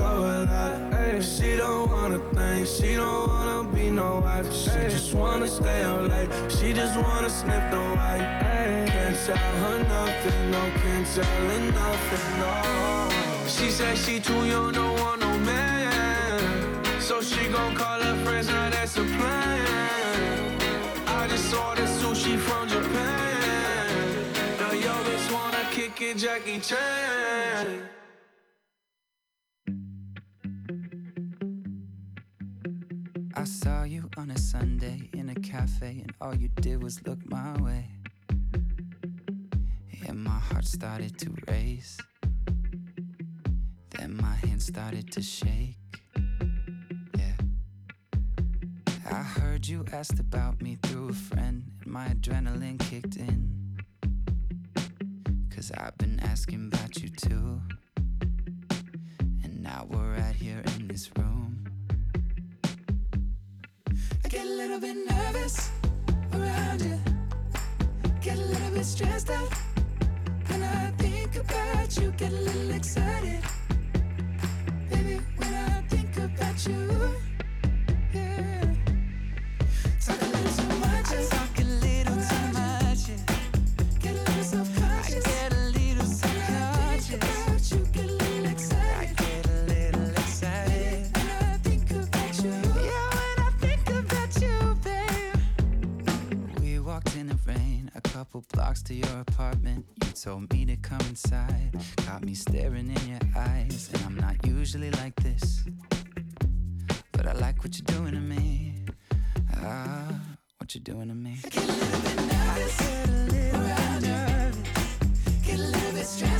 So alive. Ay, she don't wanna think, she don't wanna be no wife. She just wanna stay up late, she just wanna sniff the white. Ay, can't tell her nothing, no, can't tell her nothing, no. She said she too young, don't want no man. So she gon' call her friends, now that's a plan. I just ordered sushi from Japan. Now yo bitch wanna kick it, Jackie Chan. On a Sunday in a cafe, and all you did was look my way. And my heart started to race. Then my hands started to shake. Yeah. I heard you asked about me through a friend, and my adrenaline kicked in. Cause I've been asking about you too. And now we're right here in this room. A little bit nervous around you. Get a little bit stressed out. When I think about you, get a little excited. Baby, when I think about you, to your apartment. You told me to come inside, caught me staring in your eyes, and I'm not usually like this, but I like what you're doing to me. Ah, what you're doing to me. Get a little bit nervous. Get a little bit nervous. Get a little bit stressed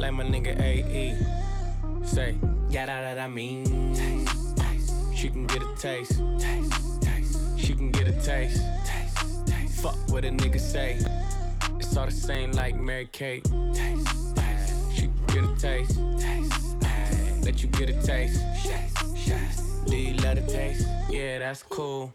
like my nigga AE. Say, yeah, that, that I mean. Taste, taste. She can get a taste. Taste, taste. She can get a taste. Taste, taste. Fuck what a nigga say. It's all the same like Mary Kate. Taste, taste. She can get a taste. Taste, taste. Let you get a taste. Taste, taste. Do you love the taste? Yeah, that's cool.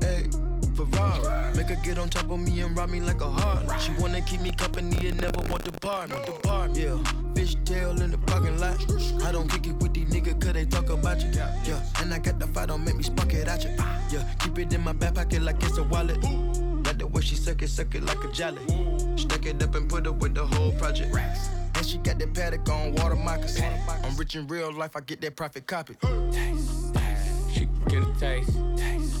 Make her get on top of me and rob me like a horse. She wanna keep me company and never want to bar me. Yeah, fish tail in the parking lot. I don't kick it with these niggas cause they talk about you. Yeah, and I got the fight, don't make me spark it at you. Yeah, keep it in my back pocket like it's a wallet. Got the way she suck it, suck it like a jelly. Stuck it up and put it with the whole project. And she got that paddock on water moccasin. I'm rich in real life, I get that profit copy. Taste, taste. She get a taste. taste.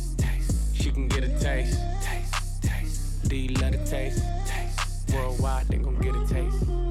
Taste. She can get a taste. taste. taste. You love the taste? taste. Worldwide, they gon' get a taste.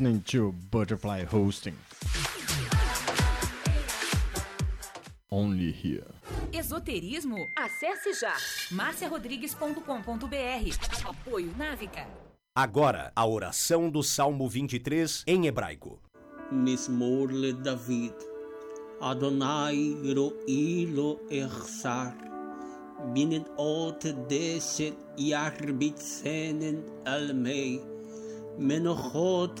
listening to Butterfly Hosting. Only here. Esoterismo? Acesse já marciarodrigues.com.br. Apoio Návica. Agora, a oração do Salmo 23 em hebraico. Mismorle David. Adonai ro'i lo echsar. Binet ot deset yarbitzenen almei. Menochot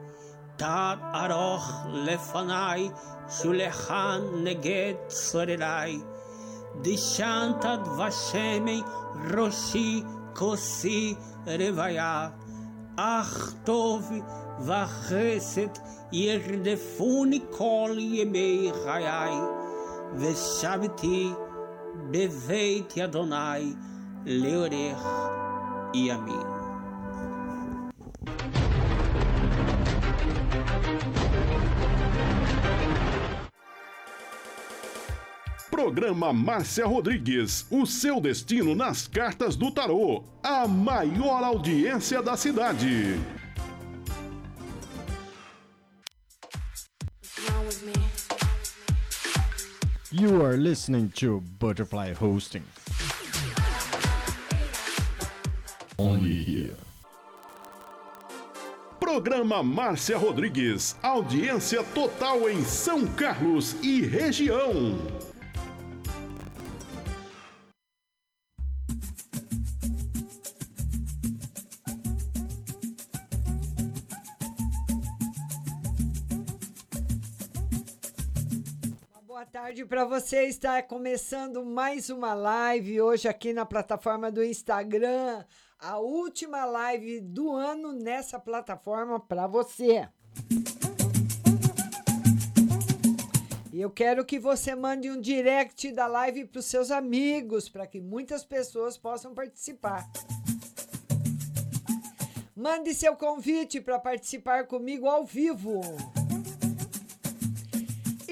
Tad aroch lefanai, shulechan neget sorerai. Dishantad vashemi, roshi kosi revaya. Ach tov vachesed yerdefuni kol yemei chayai. Veshabti beveit Adonai leorech yamin. Programa Márcia Rodrigues, o seu destino nas cartas do tarô, a maior audiência da cidade. You are listening to Butterfly Hosting. Only here. Programa Márcia Rodrigues, audiência total em São Carlos e região. Tarde para você. Está começando mais uma live hoje aqui na plataforma do Instagram. A última live do ano nessa plataforma para você. E eu quero que você mande um direct da live para os seus amigos, para que muitas pessoas possam participar. Mande seu convite para participar comigo ao vivo.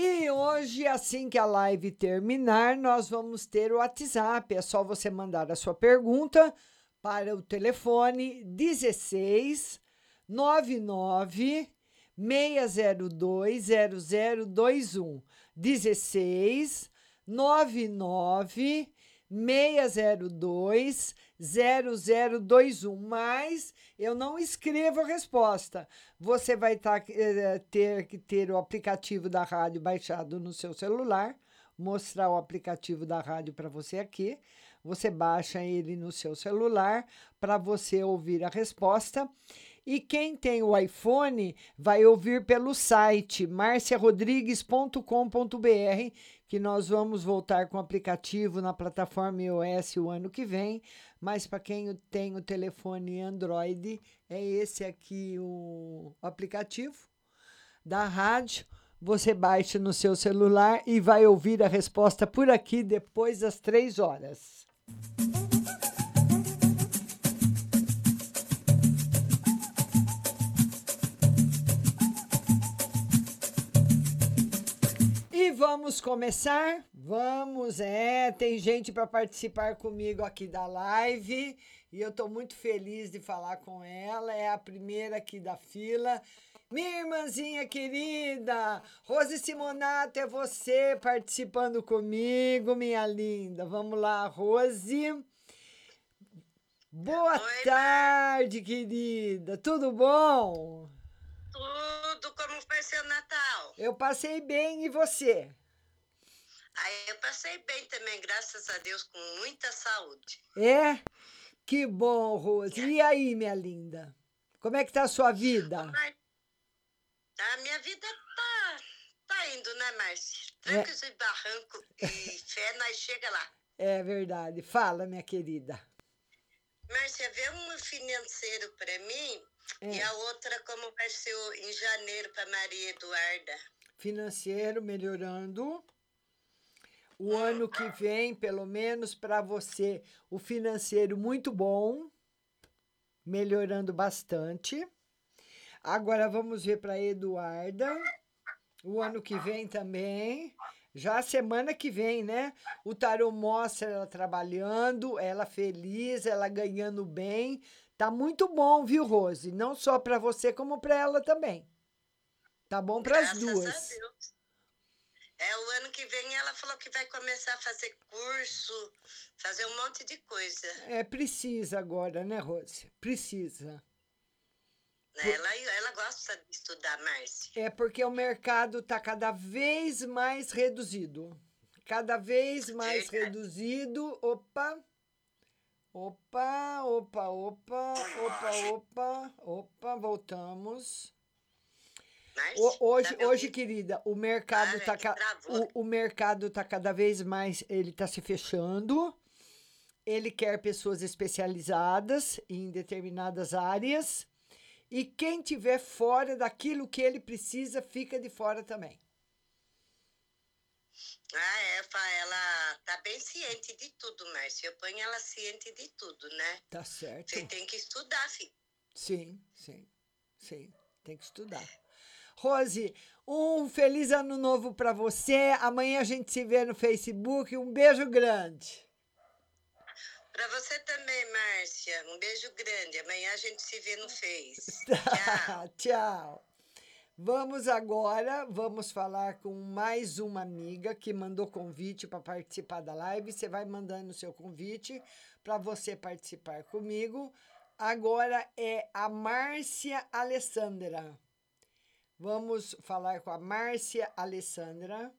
E hoje, assim que a live terminar, nós vamos ter o WhatsApp. É só você mandar a sua pergunta para o telefone 16 99 602 0021. 16 99 602 0021. Mas eu não escrevo a resposta. Você vai tá, eh, ter que ter o aplicativo da rádio baixado no seu celular, mostrar o aplicativo da rádio para você aqui. Você baixa ele no seu celular para você ouvir a resposta. E quem tem o iPhone vai ouvir pelo site marciarodrigues.com.br, que nós vamos voltar com o aplicativo na plataforma iOS o ano que vem. Mas para quem tem o telefone Android, é esse aqui o aplicativo da rádio. Você baixa no seu celular e vai ouvir a resposta por aqui depois das três horas. Vamos começar? Vamos, é. Tem gente para participar comigo aqui da live e eu estou muito feliz de falar com ela. É a primeira aqui da fila. Minha irmãzinha querida, Rose Simonato, é você participando comigo, minha linda. Vamos lá, Rose. Boa tarde, querida. Tudo bom? Tudo, como foi seu Natal? Eu passei bem e você? Aí eu passei bem também, graças a Deus, com muita saúde. É? Que bom, Rose. E aí, minha linda? Como é que tá a sua vida? A minha vida tá, tá indo, né, Márcia? Trancos e barranco e fé, nós chega lá. É verdade. Fala, minha querida. Márcia, vê um financeiro para mim e É. a outra como vai ser em janeiro para Maria Eduarda. Financeiro melhorando. O ano que vem, pelo menos para você, o financeiro muito bom, melhorando bastante. Agora vamos ver para Eduarda. O ano que vem também. Já semana que vem, né? O tarô mostra ela trabalhando, ela feliz, ela ganhando bem. Tá muito bom, viu, Rose? Não só para você, como para ela também. Tá bom para as duas. Deus. É, o ano que vem ela falou que vai começar a fazer curso, fazer um monte de coisa. É, precisa agora, né, Rose? Precisa. né? Ela, ela gosta de estudar, Márcia. É porque o mercado está cada vez mais reduzido. Cada vez mais reduzido. Opa! Opa, opa, opa, opa, opa, opa, voltamos. O- hoje, hoje, querida, o mercado tá ca- o, o mercado tá cada vez mais, ele tá se fechando. Ele quer pessoas especializadas em determinadas áreas. E quem tiver fora daquilo que ele precisa, fica de fora também. Ah, é, fa- ela tá bem ciente de tudo, Márcia. Eu ponho ela ciente de tudo, né? Tá certo? Você tem que estudar, filho. Sim, sim, sim. Tem que estudar. Rose, um feliz ano novo para você. Amanhã a gente se vê no Facebook. Um beijo grande. Pra você também, Márcia. Um beijo grande. Amanhã a gente se vê no Face. Tchau. Vamos agora, vamos falar com mais uma amiga que mandou convite para participar da live. Você vai mandando o seu convite para você participar comigo. Agora é a Márcia Alessandra. Vamos falar com a Márcia Alessandra.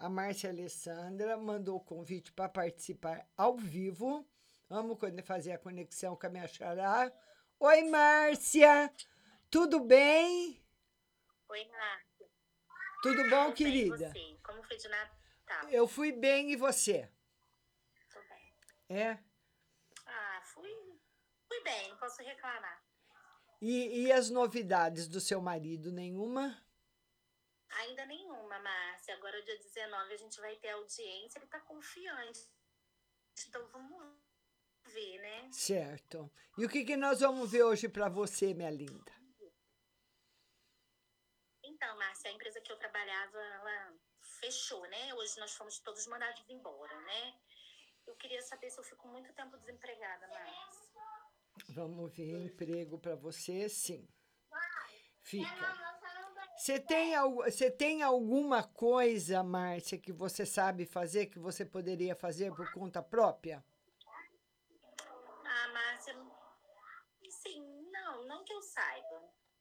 A Márcia Alessandra mandou o convite para participar ao vivo. Vamos quando fazer a conexão com a minha xará. Oi, Márcia! Tudo bem? Oi, Márcia. Tudo bom, Tudo bem, querida? você? Como foi de Natal? Eu fui bem e você? Tô bem. É? Ah, fui, fui bem, não posso reclamar. E, e as novidades do seu marido? Nenhuma? Ainda nenhuma, Márcia. Agora, dia 19, a gente vai ter audiência. Ele tá confiante. Então, vamos ver, né? Certo. E o que, que nós vamos ver hoje para você, minha linda? Então, Márcia, a empresa que eu trabalhava, ela fechou, né? Hoje nós fomos todos mandados embora, né? Eu queria saber se eu fico muito tempo desempregada, Márcia. Vamos ver emprego para você? Sim. Fica. Você tem, você tem alguma coisa, Márcia, que você sabe fazer, que você poderia fazer por conta própria? Ah, Márcia, sim, não, não que eu saiba.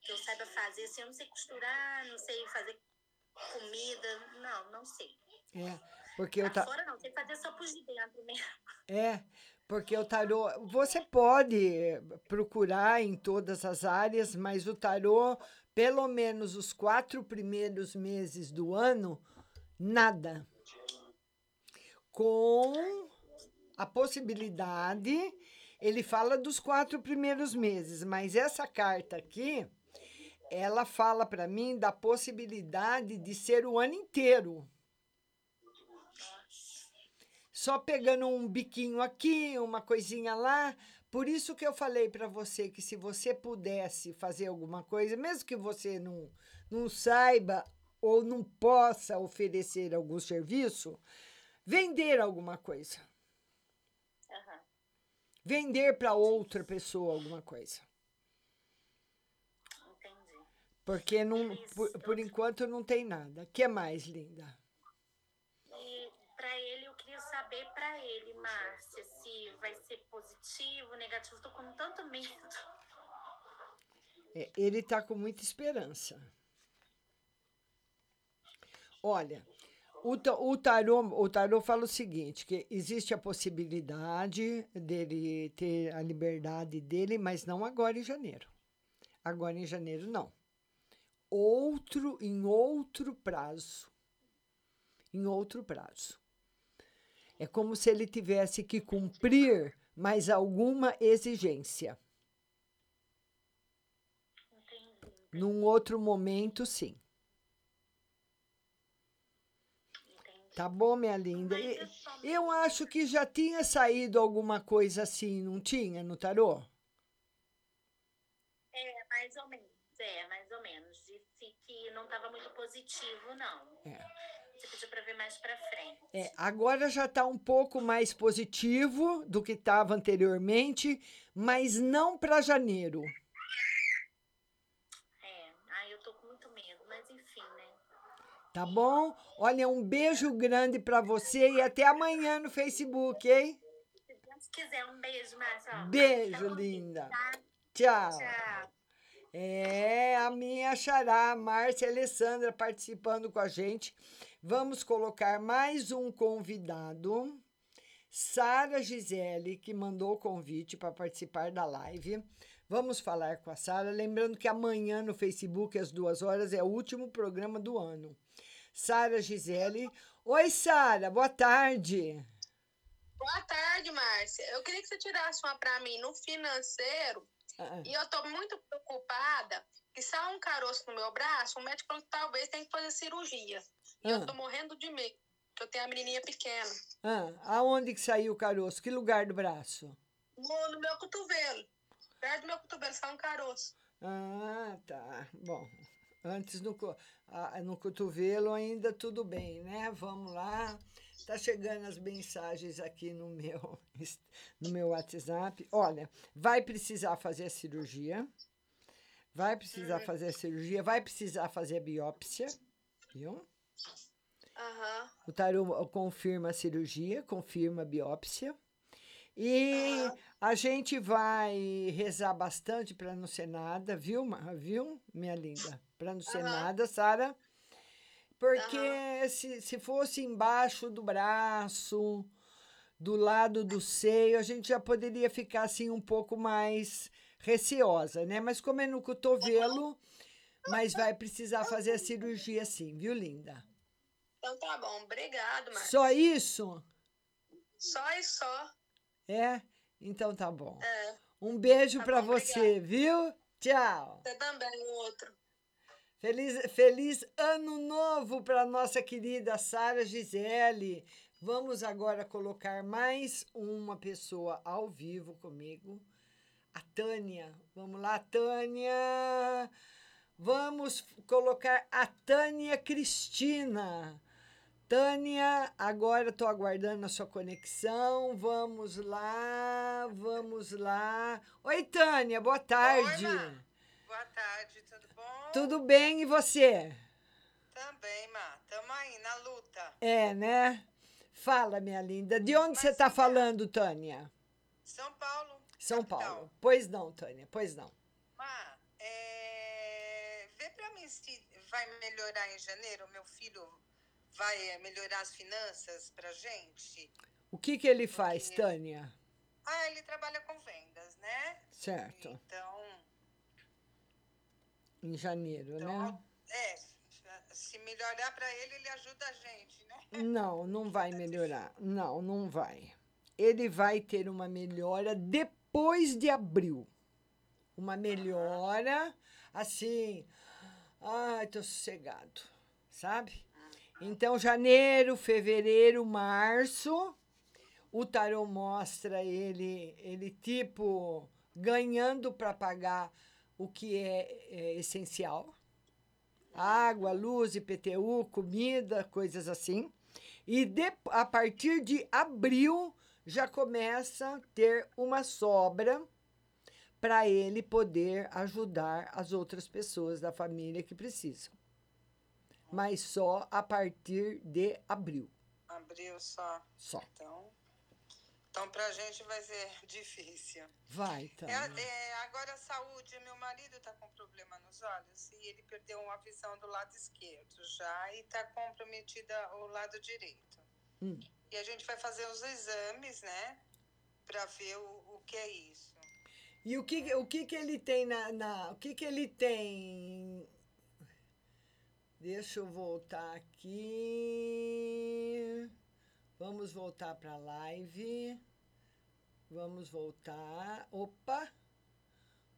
Que eu saiba fazer, assim, eu não sei costurar, não sei fazer comida, não, não sei. É, porque eu tá. fora não, sei fazer só por de dentro mesmo. É, porque o tarô, você pode procurar em todas as áreas, mas o tarô, pelo menos os quatro primeiros meses do ano, nada. Com a possibilidade, ele fala dos quatro primeiros meses, mas essa carta aqui, ela fala para mim da possibilidade de ser o ano inteiro só pegando um biquinho aqui, uma coisinha lá. Por isso que eu falei para você que se você pudesse fazer alguma coisa, mesmo que você não, não saiba ou não possa oferecer algum serviço, vender alguma coisa. Aham. Vender para outra pessoa alguma coisa. Entendi. Porque não, por, por enquanto não tem nada. O que mais, linda? E pra ele eu queria saber pra ele, Márcia, se vai ser positivo, negativo. Tô com tanto medo. É, ele está com muita esperança. Olha, o, o, tarô, o tarô fala o seguinte, que existe a possibilidade dele ter a liberdade dele, mas não agora em janeiro. Agora em janeiro, não. Outro, em outro prazo. Em outro prazo. É como se ele tivesse que cumprir mais alguma exigência. Num outro momento, sim. Tá bom, minha linda? E- Eu acho que já tinha saído alguma coisa assim, não tinha, no tarô? É, mais ou menos. É, mais ou menos. Que não tava muito positivo, não. É. Você pediu pra ver mais pra frente. É, agora já está um pouco mais positivo do que estava anteriormente, mas não para janeiro. É, ai, eu tô com muito medo, mas enfim, né? Tá bom? Olha, um beijo grande para você e até amanhã no Facebook, hein? Se Deus quiser, um beijo, Márcia. ó. Beijo, Tá linda. tá? Tchau. Tchau. É, a minha xará, Márcia Alessandra, participando com a gente. Vamos colocar mais um convidado. Sara Gisele, que mandou o convite para participar da live. Vamos falar com a Sara. Lembrando que amanhã no Facebook, às duas horas, é o último programa do ano. Sara Gisele. Oi, Sara, boa tarde. Boa tarde, Márcia. Eu queria que você tirasse uma para mim no financeiro. Ah. E eu tô muito preocupada que sai um caroço no meu braço, o médico falou que talvez tenha que fazer cirurgia. E Ah. eu tô morrendo de medo, porque eu tenho a menininha pequena. Ah, aonde que saiu o caroço? Que lugar do braço? No, no meu cotovelo. Perto do meu cotovelo sai um caroço. Ah, tá. Bom, antes no, ah, no cotovelo ainda tudo bem, né? Vamos lá. Tá chegando as mensagens aqui no meu, no meu WhatsApp. Olha, vai precisar fazer a cirurgia. Vai precisar fazer a cirurgia, vai precisar fazer a biópsia, viu? Aham. O tarô confirma a cirurgia, confirma a biópsia. E a gente vai rezar bastante para não ser nada, viu, viu, minha linda? Para não ser nada, Sara. Porque se, se fosse embaixo do braço, do lado do seio, a gente já poderia ficar assim um pouco mais receosa, né? Mas como é no cotovelo, mas vai precisar fazer a cirurgia sim, viu, linda? Então tá bom, obrigado, Márcia. Só isso? Só e só. É? Então tá bom. É. Um beijo Tá pra bom, você, viu? Tchau. Você também, um outro. Feliz, feliz ano novo para nossa querida Sara Gisele. Vamos agora colocar mais uma pessoa ao vivo comigo. A Tânia. Vamos lá, Tânia. Vamos colocar a Tânia Cristina. Tânia, agora estou aguardando a sua conexão. Vamos lá, vamos lá. Oi, Tânia, boa tarde. Boa tarde, tudo bom? Tudo bem e você? Também, Má. Tamo aí na luta. É, né? Fala, minha linda. De onde você está falando, Tânia? São Paulo. São Paulo. Pois não, Tânia, pois não. Má, é... vê pra mim se vai melhorar em janeiro. Meu filho vai é, melhorar as finanças pra gente. O que, que ele faz, Tânia? Ah, ele trabalha com vendas, né? Certo. Então, Em janeiro, né? é, se melhorar pra ele, ele ajuda a gente, né? Não, não vai melhorar. Não, não vai. Ele vai ter uma melhora depois de abril. Uma melhora, assim. Ai, tô sossegado, sabe? Então, janeiro, fevereiro, março, o tarô mostra ele, ele tipo, ganhando para pagar o que é, é essencial. Água, luz, IPTU, comida, coisas assim. E de, a partir de abril já começa a ter uma sobra para ele poder ajudar as outras pessoas da família que precisam. Mas só a partir de abril. Abril. só. Só. Então, então pra gente vai ser difícil. Vai, Tânia. É, é, agora a saúde, meu marido tá com problema nos olhos e ele perdeu uma visão do lado esquerdo já e tá comprometida o lado direito. Hum. E a gente vai fazer os exames, né? Pra ver o, o que é isso. E o que, o que que ele tem na, na- O que que ele tem... Deixa eu voltar aqui. Vamos voltar para a live. Vamos voltar. Opa!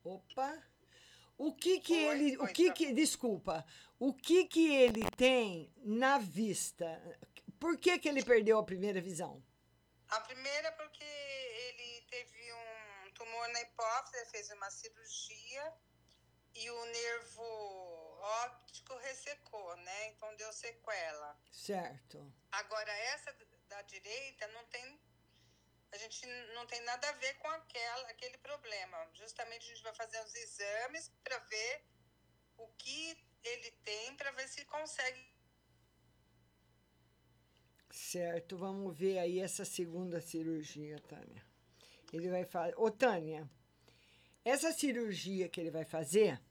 Opa! O que que ele... O que que... Desculpa. O que que ele tem na vista? Por que que ele perdeu a primeira visão? A primeira é porque ele teve um tumor na hipófise, fez uma cirurgia e o nervo óptico ressecou, né? Então deu sequela. Certo. Agora, essa da direita não tem. A gente não tem nada a ver com aquela, aquele problema. Justamente a gente vai fazer os exames para ver o que ele tem, para ver se consegue. Certo, vamos ver aí essa segunda cirurgia, Tânia. Ele vai fazer. Ô, Tânia, essa cirurgia que ele vai fazer,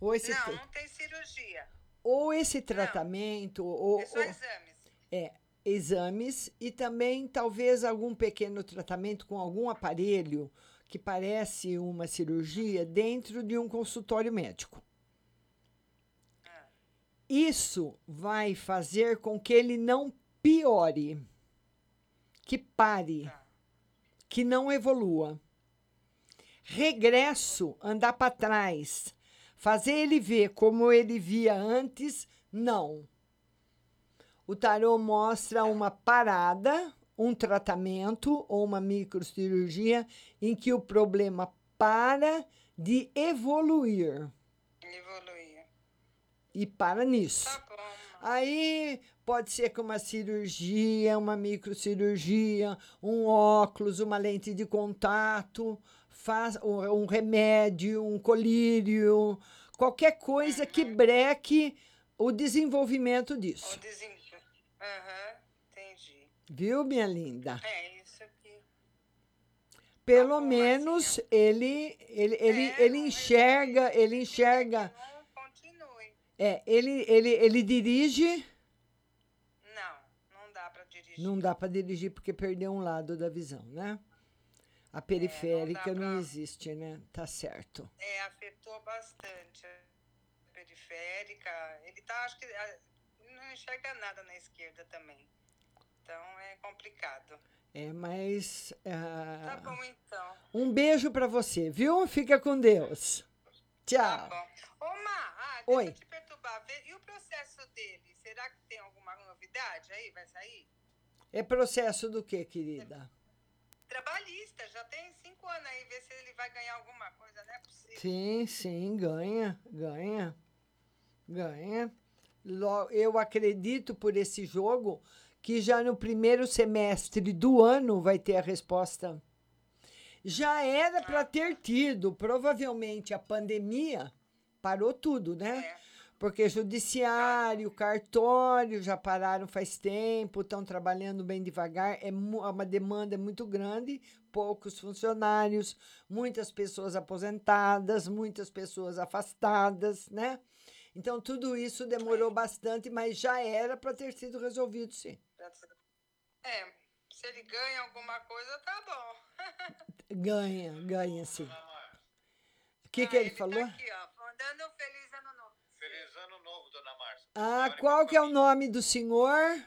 ou esse, não, tra- não tem cirurgia. ou esse tratamento, ou, É só ou- exames. é, exames e também talvez algum pequeno tratamento com algum aparelho que parece uma cirurgia dentro de um consultório médico. Isso vai fazer com que ele não piore, que pare, que não evolua. Regresso, andar para trás, fazer ele ver como ele via antes, não. O tarô mostra uma parada, um tratamento ou uma microcirurgia em que o problema para de evoluir. Evoluir. E para nisso. Aí pode ser com uma cirurgia, uma microcirurgia, um óculos, uma lente de contato, faz, um, um remédio, um colírio, qualquer coisa que breque o desenvolvimento disso. Aham, entendi. Viu, minha linda? É isso aqui. Pelo menos ele, ele, ele, ele enxerga, ele enxerga. É, ele, ele, ele dirige. Não, não dá para dirigir. Não dá para dirigir porque perdeu um lado da visão, né? A periférica não, existe, né? Tá certo. É, afetou bastante a periférica. Ele tá, acho que não enxerga nada na esquerda também. Então é complicado. É, mas. ah, Tá bom então. Um beijo para você, viu? Fica com Deus. Tchau. Tá bom. Ô, Má, ah, deixa Oi. eu te perturbar. E o processo dele? Será que tem alguma novidade aí? Vai sair? É processo do que, querida? Trabalhista, já tem cinco anos aí. Vê se ele vai ganhar alguma coisa, não é possível. Sim, sim, ganha, ganha, ganha. Eu acredito por esse jogo que já no primeiro semestre do ano vai ter a resposta. Já era para ter tido, provavelmente a pandemia parou tudo, né? Porque judiciário, cartório já pararam faz tempo, estão trabalhando bem devagar, é é uma demanda muito grande, poucos funcionários, muitas pessoas aposentadas, muitas pessoas afastadas, né? Então tudo isso demorou bastante, mas já era para ter sido resolvido, sim. É, se ele ganha alguma coisa, tá bom. Ganha, ganha sim. O que, que ele falou? Aqui, ó, mandando um feliz ano novo. Feliz ano novo, dona Márcia. Ah, qual que é o nome do senhor?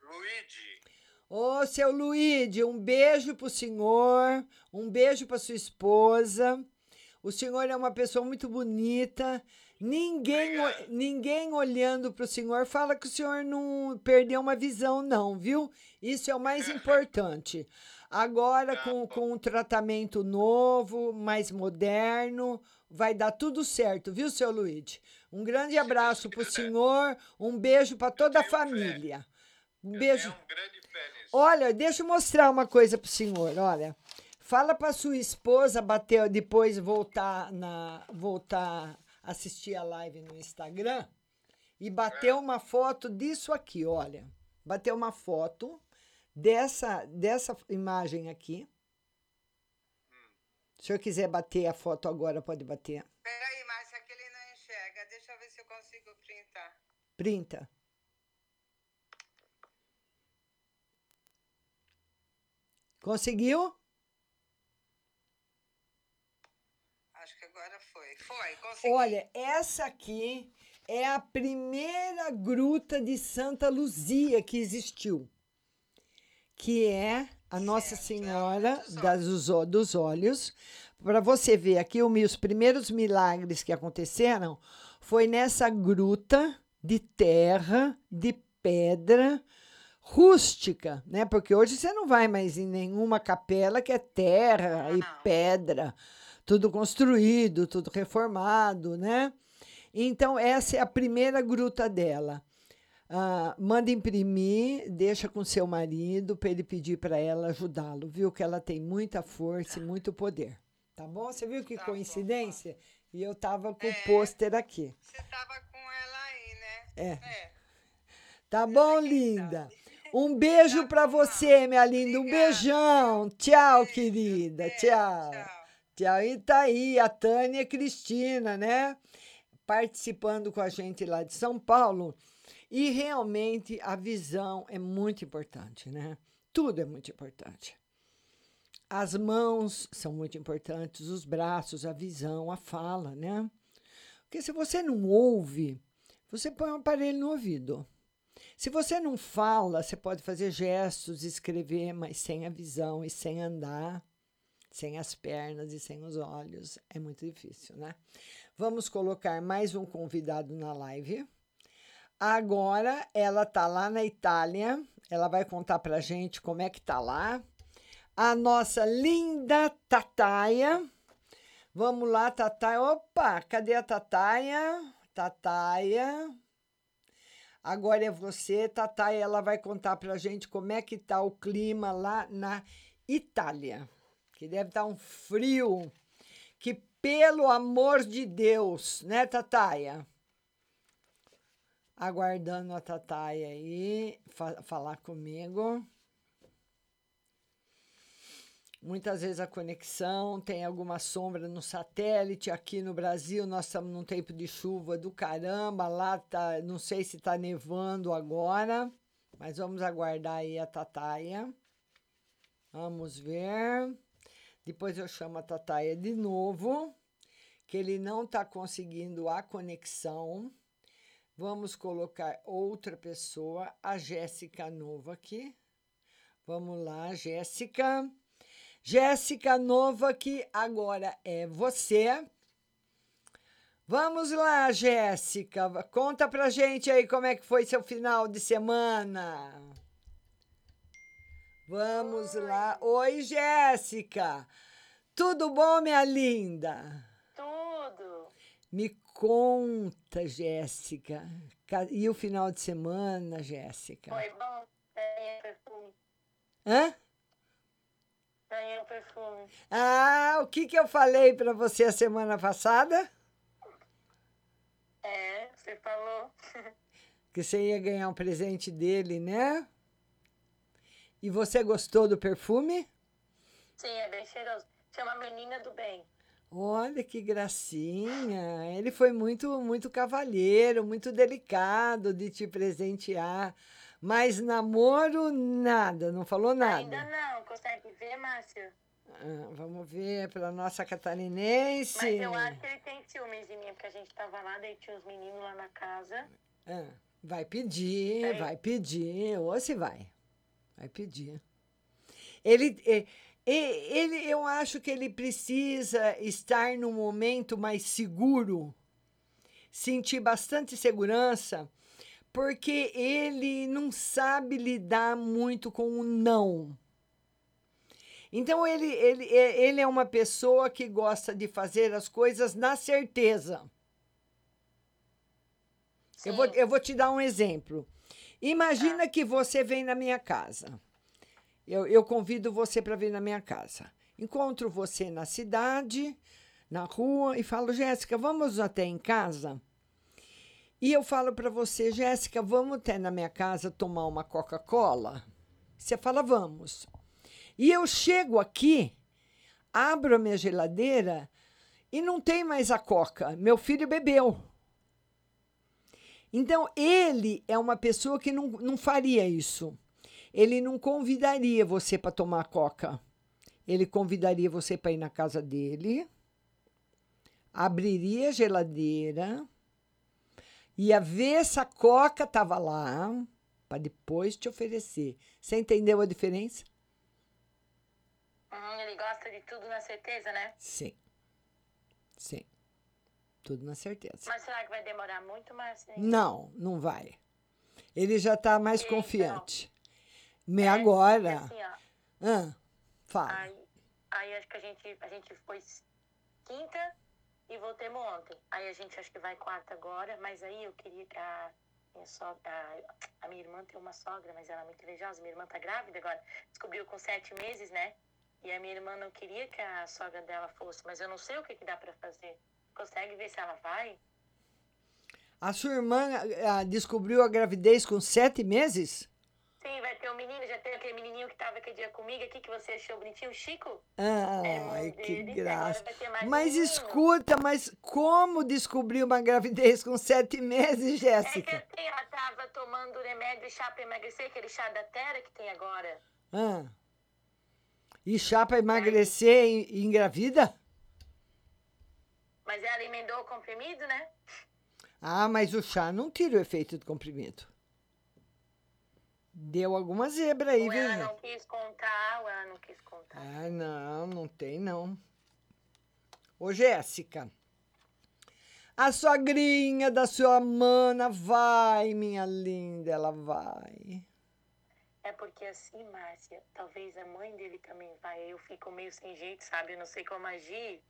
Luigi. Ô, seu Luíde, um beijo pro senhor, um beijo pra sua esposa. O senhor é uma pessoa muito bonita. Ninguém, o- ninguém olhando pro senhor fala que o senhor não perdeu uma visão, não, viu? Isso é o mais importante. Agora, com, com um tratamento novo, mais moderno, vai dar tudo certo, viu, seu Luíde? Um grande abraço pro senhor, um beijo para toda a família. Um beijo. Olha, deixa eu mostrar uma coisa pro senhor, olha. Fala pra sua esposa bater depois voltar na voltar assistir a live no Instagram e bater uma foto disso aqui, olha. bater uma foto dessa, dessa imagem aqui. Se senhor quiser bater a foto agora, pode bater. Peraí, Márcia, que ele não enxerga. Deixa eu ver se eu consigo printar. Printa. Conseguiu? Acho que agora foi. Consegui. Olha, essa aqui é a primeira gruta de Santa Luzia que existiu, que é a Nossa Senhora das, dos, dos Olhos. Para você ver aqui, os primeiros milagres que aconteceram foi nessa gruta de terra, de pedra rústica, né? Porque hoje você não vai mais em nenhuma capela que é terra e pedra, tudo construído, tudo reformado, né? Então, essa é a primeira gruta dela. Ah, manda imprimir, deixa com seu marido para ele pedir para ela ajudá-lo, viu? Que ela tem muita força e muito poder. Tá bom? Você viu que coincidência? E eu tava com o pôster aqui. Você tava com ela aí, né? É. Tá bom, linda? Um beijo para você, minha linda. Um beijão. Tchau, querida. Tchau. E tá aí a Tânia Cristina, né? Participando com a gente lá de São Paulo. E realmente a visão é muito importante, né? Tudo é muito importante. As mãos são muito importantes, os braços, a visão, a fala, né? Porque se você não ouve, você põe um aparelho no ouvido. Se você não fala, você pode fazer gestos, escrever, mas sem a visão e sem andar, sem as pernas e sem os olhos, é muito difícil, né? Vamos colocar mais um convidado na live. Agora ela tá lá na Itália, ela vai contar pra gente como é que tá lá. A nossa linda Tataia. Vamos lá, Tataia. Opa, cadê a Tataia? Tataia. Agora é você, Tataia. Ela vai contar pra gente como é que tá o clima lá na Itália. Que deve estar um frio. Que pelo amor de Deus, né, Tataia? Aguardando a Tataia aí fa falar comigo. Muitas vezes a conexão tem alguma sombra no satélite. Aqui no Brasil, nós estamos num tempo de chuva do caramba. Lá tá, não sei se está nevando agora, mas vamos aguardar aí a Tataia. Vamos ver. Depois eu chamo a Tataia de novo, que ele não está conseguindo a conexão. Vamos colocar outra pessoa, a Jéssica Nova aqui. Vamos lá, Jéssica. Jéssica Nova, que agora é você. Vamos lá, Jéssica. Conta pra gente aí como é que foi seu final de semana. Vamos lá. Oi, Jéssica. Tudo bom, minha linda? Tudo. Me conta, Jéssica. Ca- E o final de semana, Jéssica? Foi bom. Ganhei perfume. Hã? Ganhei o perfume. Ah, o que, que eu falei para você a semana passada? É, você falou. Que você ia ganhar um presente dele, né? E você gostou do perfume? Sim, é bem cheiroso. Chama Menina do Bem. Olha que gracinha. Ele foi muito, muito cavalheiro, muito delicado de te presentear. Mas namoro, nada, não falou nada. Ainda não, consegue ver, Márcia? Ah, vamos ver para nossa catarinense. Mas eu acho que ele tem ciúmes de mim, porque a gente tava lá, daí tinha os meninos lá na casa. Ah, vai pedir, É. vai pedir, ou se vai. Vai pedir. Ele, é, ele, eu acho que ele precisa estar num momento mais seguro, sentir bastante segurança, porque ele não sabe lidar muito com o não. Então, ele, ele, é- ele é uma pessoa que gosta de fazer as coisas na certeza. Eu vou, eu vou te dar um exemplo. Imagina que você vem na minha casa. Eu, eu convido você para vir na minha casa. Encontro você na cidade, na rua, e falo, Jéssica, vamos até em casa? E eu falo para você, Jéssica, vamos até na minha casa tomar uma Coca-Cola? Você fala, vamos. E eu chego aqui, abro a minha geladeira e não tem mais a Coca. Meu filho bebeu. Então, ele é uma pessoa que não, não faria isso. Ele não convidaria você para tomar Coca. Ele convidaria você para ir na casa dele, abriria a geladeira, ia ver se a Coca estava lá, para depois te oferecer. Você entendeu a diferença? Hum, ele gosta de tudo na certeza, né? Sim. Sim. Tudo na certeza. Mas será que vai demorar muito, Márcia? Não, não vai. Ele já está mais E, confiante. Me É, agora. assim, ó, Ah, fala. Aí, aí acho que a gente, a gente foi quinta e voltemos ontem. Aí a gente acho que vai quarta agora, mas aí eu queria que a minha sogra, a, a minha irmã tem uma sogra, mas ela é muito invejosa. Minha irmã tá grávida agora. Descobriu com sete meses, né? E a minha irmã não queria que a sogra dela fosse, mas eu não sei o que, que dá pra fazer. Consegue ver se ela vai? A sua irmã ah, descobriu a gravidez com sete meses? Sim, vai ter um menino, já tem aquele menininho que tava aquele dia comigo aqui, que você achou bonitinho, o Chico. Ai, que dele, graça. Mas menino. escuta, mas como descobriu uma gravidez com sete meses, É que Jéssica? assim, ela tava tomando remédio chá pra emagrecer, aquele chá da Terra que tem agora. Ah. E chá para emagrecer e e engravida? Mas ela emendou o comprimido, né? Ah, mas o chá não tira o efeito do comprimido. Deu alguma zebra aí, viu? ela não quis contar, ela não quis contar. Ah, não, não tem não. Ô, Jéssica, a sogrinha da sua mana vai, minha linda, ela vai. É porque assim, Márcia, talvez a mãe dele também vai. Eu fico meio sem jeito, sabe? Eu não sei como agir.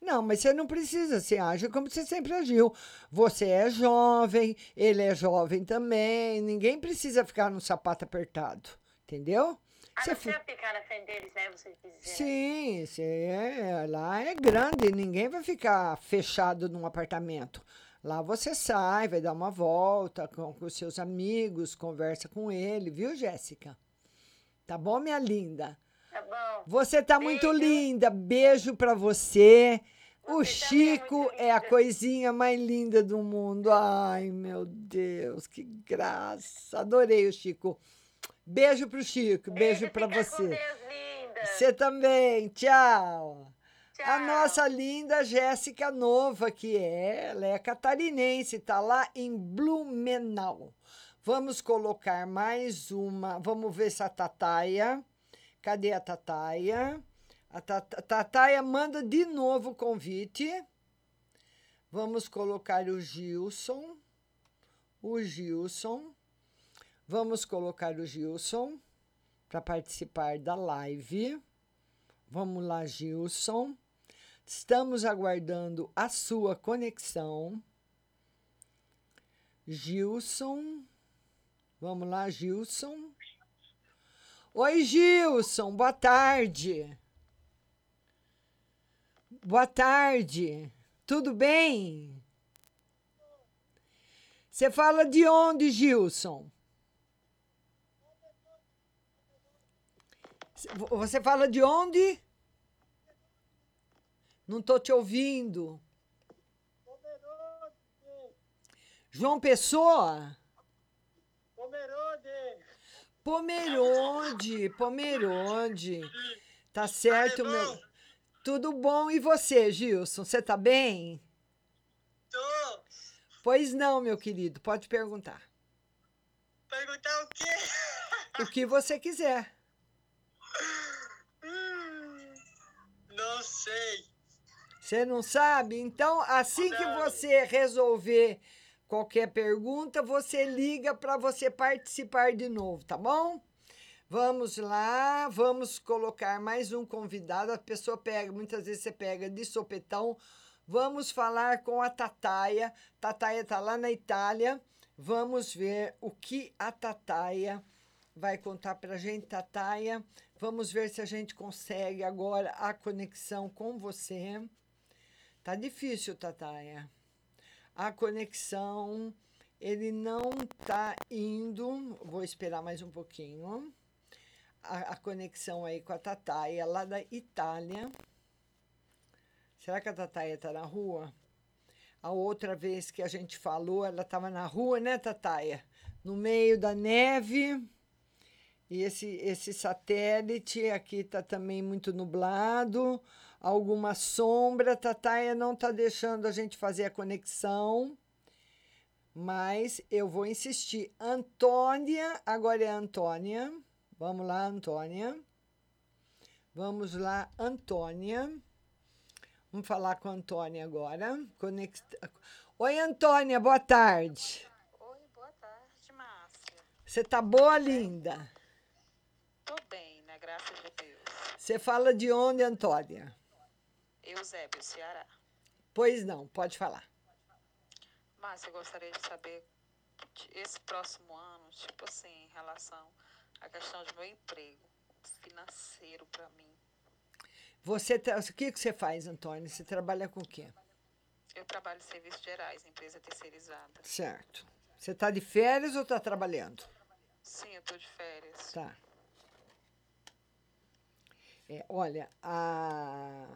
Não, mas você não precisa, você age como você sempre agiu. Você é jovem, ele é jovem também, ninguém precisa ficar no sapato apertado, entendeu? Ah, Você não fi- precisa ficar na frente deles, né? Você quis dizer. Sim, você é, lá é grande, ninguém vai ficar fechado num apartamento. Lá você sai, vai dar uma volta com, com os seus amigos, conversa com ele, viu, Jéssica? Tá bom, minha linda? Tá bom. Você tá muito linda. Beijo pra você. O Chico é a coisinha mais linda do mundo. Ai, meu Deus, que graça. Adorei o Chico. Beijo pro Chico, beijo pra você. Você também. Tchau. A nossa linda Jéssica Nova, que é, ela é catarinense, tá lá em Blumenau. Vamos colocar mais uma. Vamos ver se a Tataia. Cadê a Tataia? A Tata- Tataia manda de novo o convite. Vamos colocar o Gilson. O Gilson. Vamos colocar o Gilson para participar da live. Vamos lá, Gilson. Estamos aguardando a sua conexão. Gilson. Vamos lá, Gilson. Oi, Gilson, boa tarde. Boa tarde. Tudo bem? Você fala de onde, Gilson? Vo- Você fala de onde? Não estou te ouvindo. João Pessoa? Pomerode, Pomerode. Tá certo, meu. Tudo bom e você, Gilson? Você tá bem? Tô. Pois não, meu querido, pode perguntar. Perguntar o quê? O que você quiser. Não sei. Você não sabe? Então, assim que você resolver qualquer pergunta, você liga para você participar de novo, tá bom? Vamos lá, vamos colocar mais um convidado. A pessoa pega, muitas vezes você pega de sopetão. Vamos falar com a Tataia. Tataia está lá na Itália. Vamos ver o que a Tataia vai contar para a gente, Tataia. Vamos ver se a gente consegue agora a conexão com você. Tá difícil, Tataia. A conexão, ele não tá indo. Vou esperar mais um pouquinho. A, a conexão aí com a Tataia, lá da Itália. Será que a Tataia tá na rua? A outra vez que a gente falou, ela estava na rua, né, Tataia? No meio da neve. E esse, esse satélite aqui está também muito nublado, alguma sombra. Tataia não está deixando a gente fazer a conexão, mas eu vou insistir. Antônia, agora é Antônia. Vamos lá, Antônia. Vamos lá, Antônia. Vamos falar com a Antônia agora. Conecta... Oi, Antônia, boa tarde. Oi, boa tarde, Márcia. Você tá boa, linda? Tô bem, né? Graças a Deus. Você fala de onde, Antônia? Eusébio, Ceará. Pois não, pode falar. Márcia, eu gostaria de saber esse próximo ano, tipo assim, em relação à questão do meu emprego financeiro para mim. Você tra- o que que você faz, Antônia? Você trabalha com o quê? Eu trabalho em serviços gerais, empresa terceirizada. Certo. Você está de férias ou está trabalhando? Sim, eu tô de férias. Tá. É, olha, a...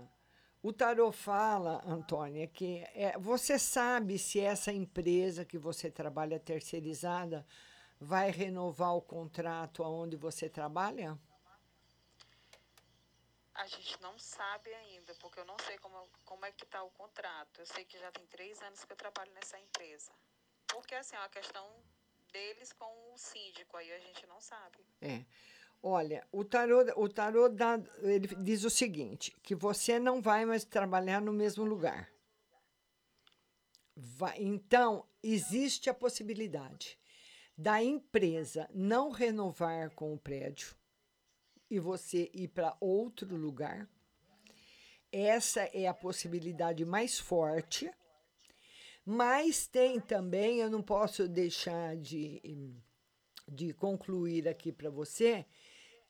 o tarô fala, Antônia, que é, você sabe se essa empresa que você trabalha terceirizada vai renovar o contrato aonde você trabalha? A gente não sabe ainda, porque eu não sei como, como é que tá o contrato. Eu sei que já tem três anos que eu trabalho nessa empresa. Porque, assim, é uma questão deles com o síndico, aí a gente não sabe. É. Olha, o tarô, o tarô dá, ele diz o seguinte, que você não vai mais trabalhar no mesmo lugar. Vai- então, existe a possibilidade da empresa não renovar com o prédio e você ir para outro lugar. Essa é a possibilidade mais forte. Mas tem também, eu não posso deixar de, de concluir aqui para você,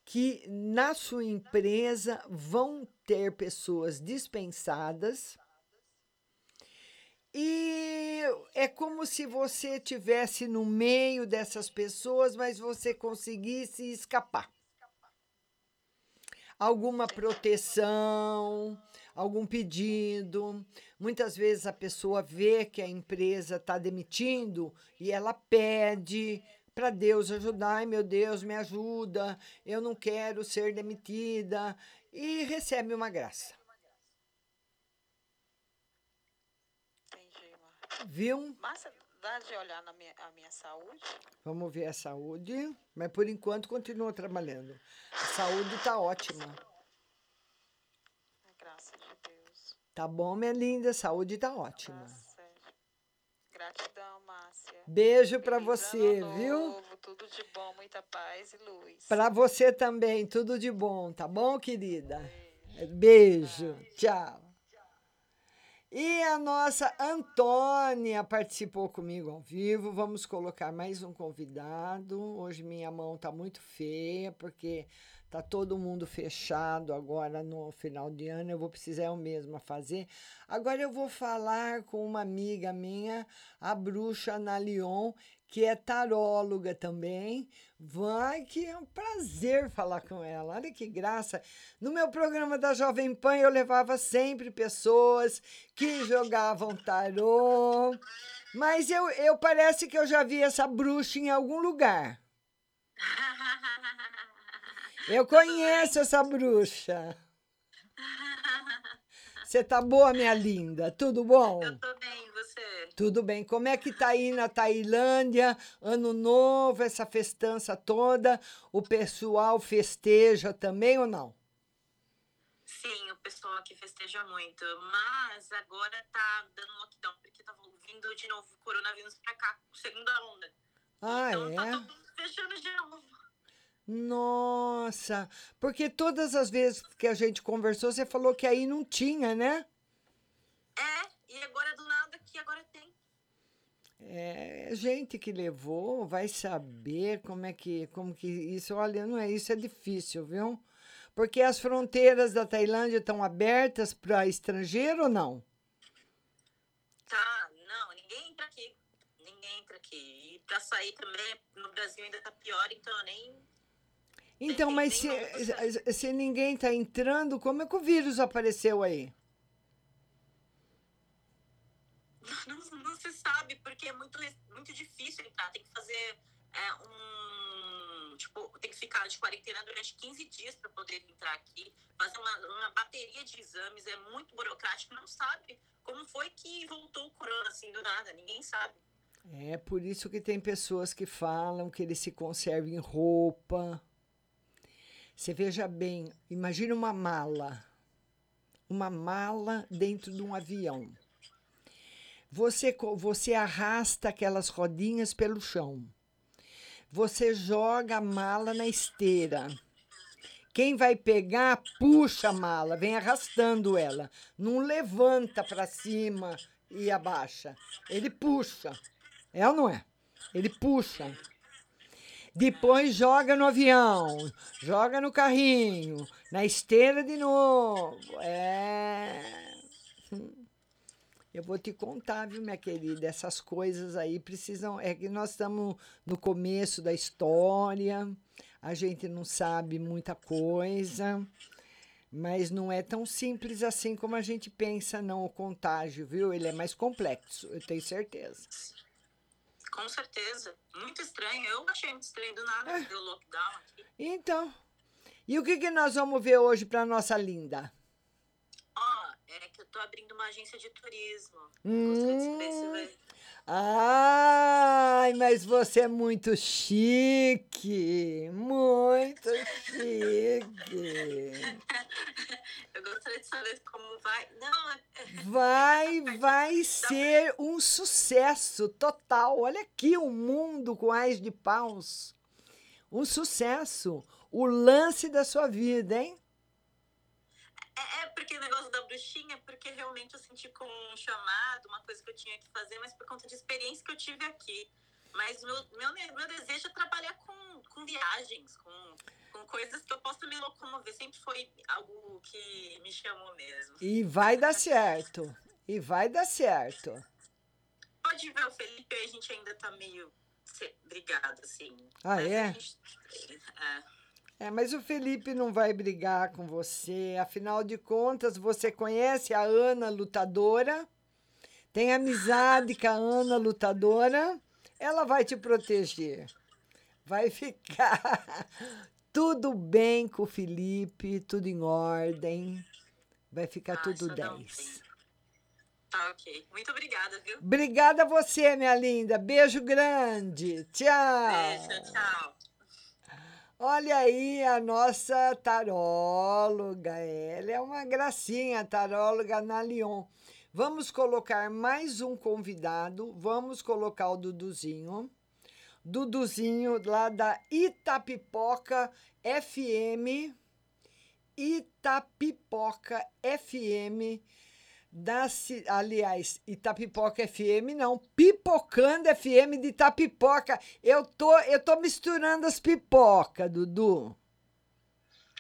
que na sua empresa vão ter pessoas dispensadas e é como se você tivesse no meio dessas pessoas, mas você conseguisse escapar. Alguma proteção, algum pedido. Muitas vezes a pessoa vê que a empresa está demitindo e ela pede para Deus ajudar. Ai, meu Deus, me ajuda, eu não quero ser demitida. E recebe uma graça. Viu? Márcia, dá de olhar na minha, a minha saúde? Vamos ver a saúde, mas por enquanto continua trabalhando. A saúde está ótima. Graças a Deus. Tá bom, minha linda? Saúde está ótima. Gratidão. Beijo para você, ano viu? novo, tudo de bom, muita paz e luz. Para você também, tudo de bom, tá bom, querida? Beijo, tchau. E a nossa Antônia participou comigo ao vivo. Vamos colocar mais um convidado. Hoje minha mão tá muito feia, porque tá todo mundo fechado agora no final de ano. Eu vou precisar eu mesma fazer. Agora eu vou falar com uma amiga minha, a bruxa Ana Leon, que é taróloga também. Vai, que é um prazer falar com ela. Olha que graça. No meu programa da Jovem Pan, eu levava sempre pessoas que jogavam tarô. Mas eu, eu parece que eu já vi essa bruxa em algum lugar. Eu conheço essa bruxa. Você tá boa, minha linda? Tudo bom? Eu tô bem, você? Tudo bem. Como é que tá aí na Tailândia? Ano novo, essa festança toda. O pessoal festeja também ou não? Sim, o pessoal aqui festeja muito. Mas agora tá dando lockdown, porque tá vindo de novo o coronavírus pra cá, segunda onda. Ah, então tá é? todo mundo fechando de novo. Nossa, porque todas as vezes que a gente conversou, você falou que aí não tinha, né? É, e agora do nada que agora tem. É, gente que levou vai saber como é que, como que isso, olha, não é isso é difícil, viu? Porque as fronteiras da Tailândia estão abertas para estrangeiro ou não? Tá, não, ninguém aqui. E pra sair também, no Brasil ainda tá pior, então eu nem. Então, mas se, se ninguém está entrando, como é que o vírus apareceu aí? Não, não se sabe, porque é muito, muito difícil entrar. Tem que fazer é, um. Tipo, tem que ficar de quarentena durante 15 dias para poder entrar aqui. Fazer uma, uma bateria de exames, é muito burocrático, não sabe como foi que voltou o corona assim do nada, ninguém sabe. É por isso que tem pessoas que falam que ele se conserva em roupa. Você veja bem, imagine uma mala. Uma mala dentro de um avião. Você, você arrasta aquelas rodinhas pelo chão. Você joga a mala na esteira. Quem vai pegar, puxa a mala, vem arrastando ela. Não levanta para cima e abaixa. Ele puxa. É ou não é? Ele puxa. Depois joga no avião, joga no carrinho, na esteira de novo. É. Eu vou te contar, viu, minha querida? Essas coisas aí precisam. É que nós estamos no começo da história, a gente não sabe muita coisa, mas não é tão simples assim como a gente pensa, não, o contágio, viu? Ele é mais complexo, eu tenho certeza. Com certeza. Muito estranho. Eu achei muito estranho do nada é. deu lockdown aqui. Então. E o que, que nós vamos ver hoje para nossa linda? Ó, oh, é que eu tô abrindo uma agência de turismo. Hum. Gostaria de saber se vai Ai, mas você é muito chique, muito chique. Eu gostaria de saber como vai. Não, é, é, vai, vai ser um sucesso total. Olha aqui o mundo com ais de paus. Um sucesso. O lance da sua vida, hein? É, é, porque o negócio da bruxinha, porque realmente eu senti como um chamado, uma coisa que eu tinha que fazer, mas por conta de experiência que eu tive aqui. Mas meu, meu, meu desejo é trabalhar com, com viagens, com, com coisas que eu possa me locomover. Sempre foi algo que me chamou mesmo. E vai dar certo. E vai dar certo. Pode ver o Felipe, a gente ainda tá meio brigado, assim. Ah, é? Gente, é. É, mas o Felipe não vai brigar com você. Afinal de contas, você conhece a Ana lutadora, tem amizade com a Ana lutadora, ela vai te proteger. Vai ficar tudo bem com o Felipe, tudo em ordem. Vai ficar ah, tudo 10. Tá, ok. Muito obrigada, viu? Obrigada a você, minha linda. Beijo grande. Tchau. Beijo, tchau. Olha aí a nossa taróloga. Ela é uma gracinha, taróloga na Lyon. Vamos colocar mais um convidado. Vamos colocar o Duduzinho. Duduzinho lá da Itapipoca FM. Itapipoca FM da, aliás, Itapipoca FM não, Pipocando FM de Itapipoca. Eu tô, eu tô misturando as pipoca, Dudu.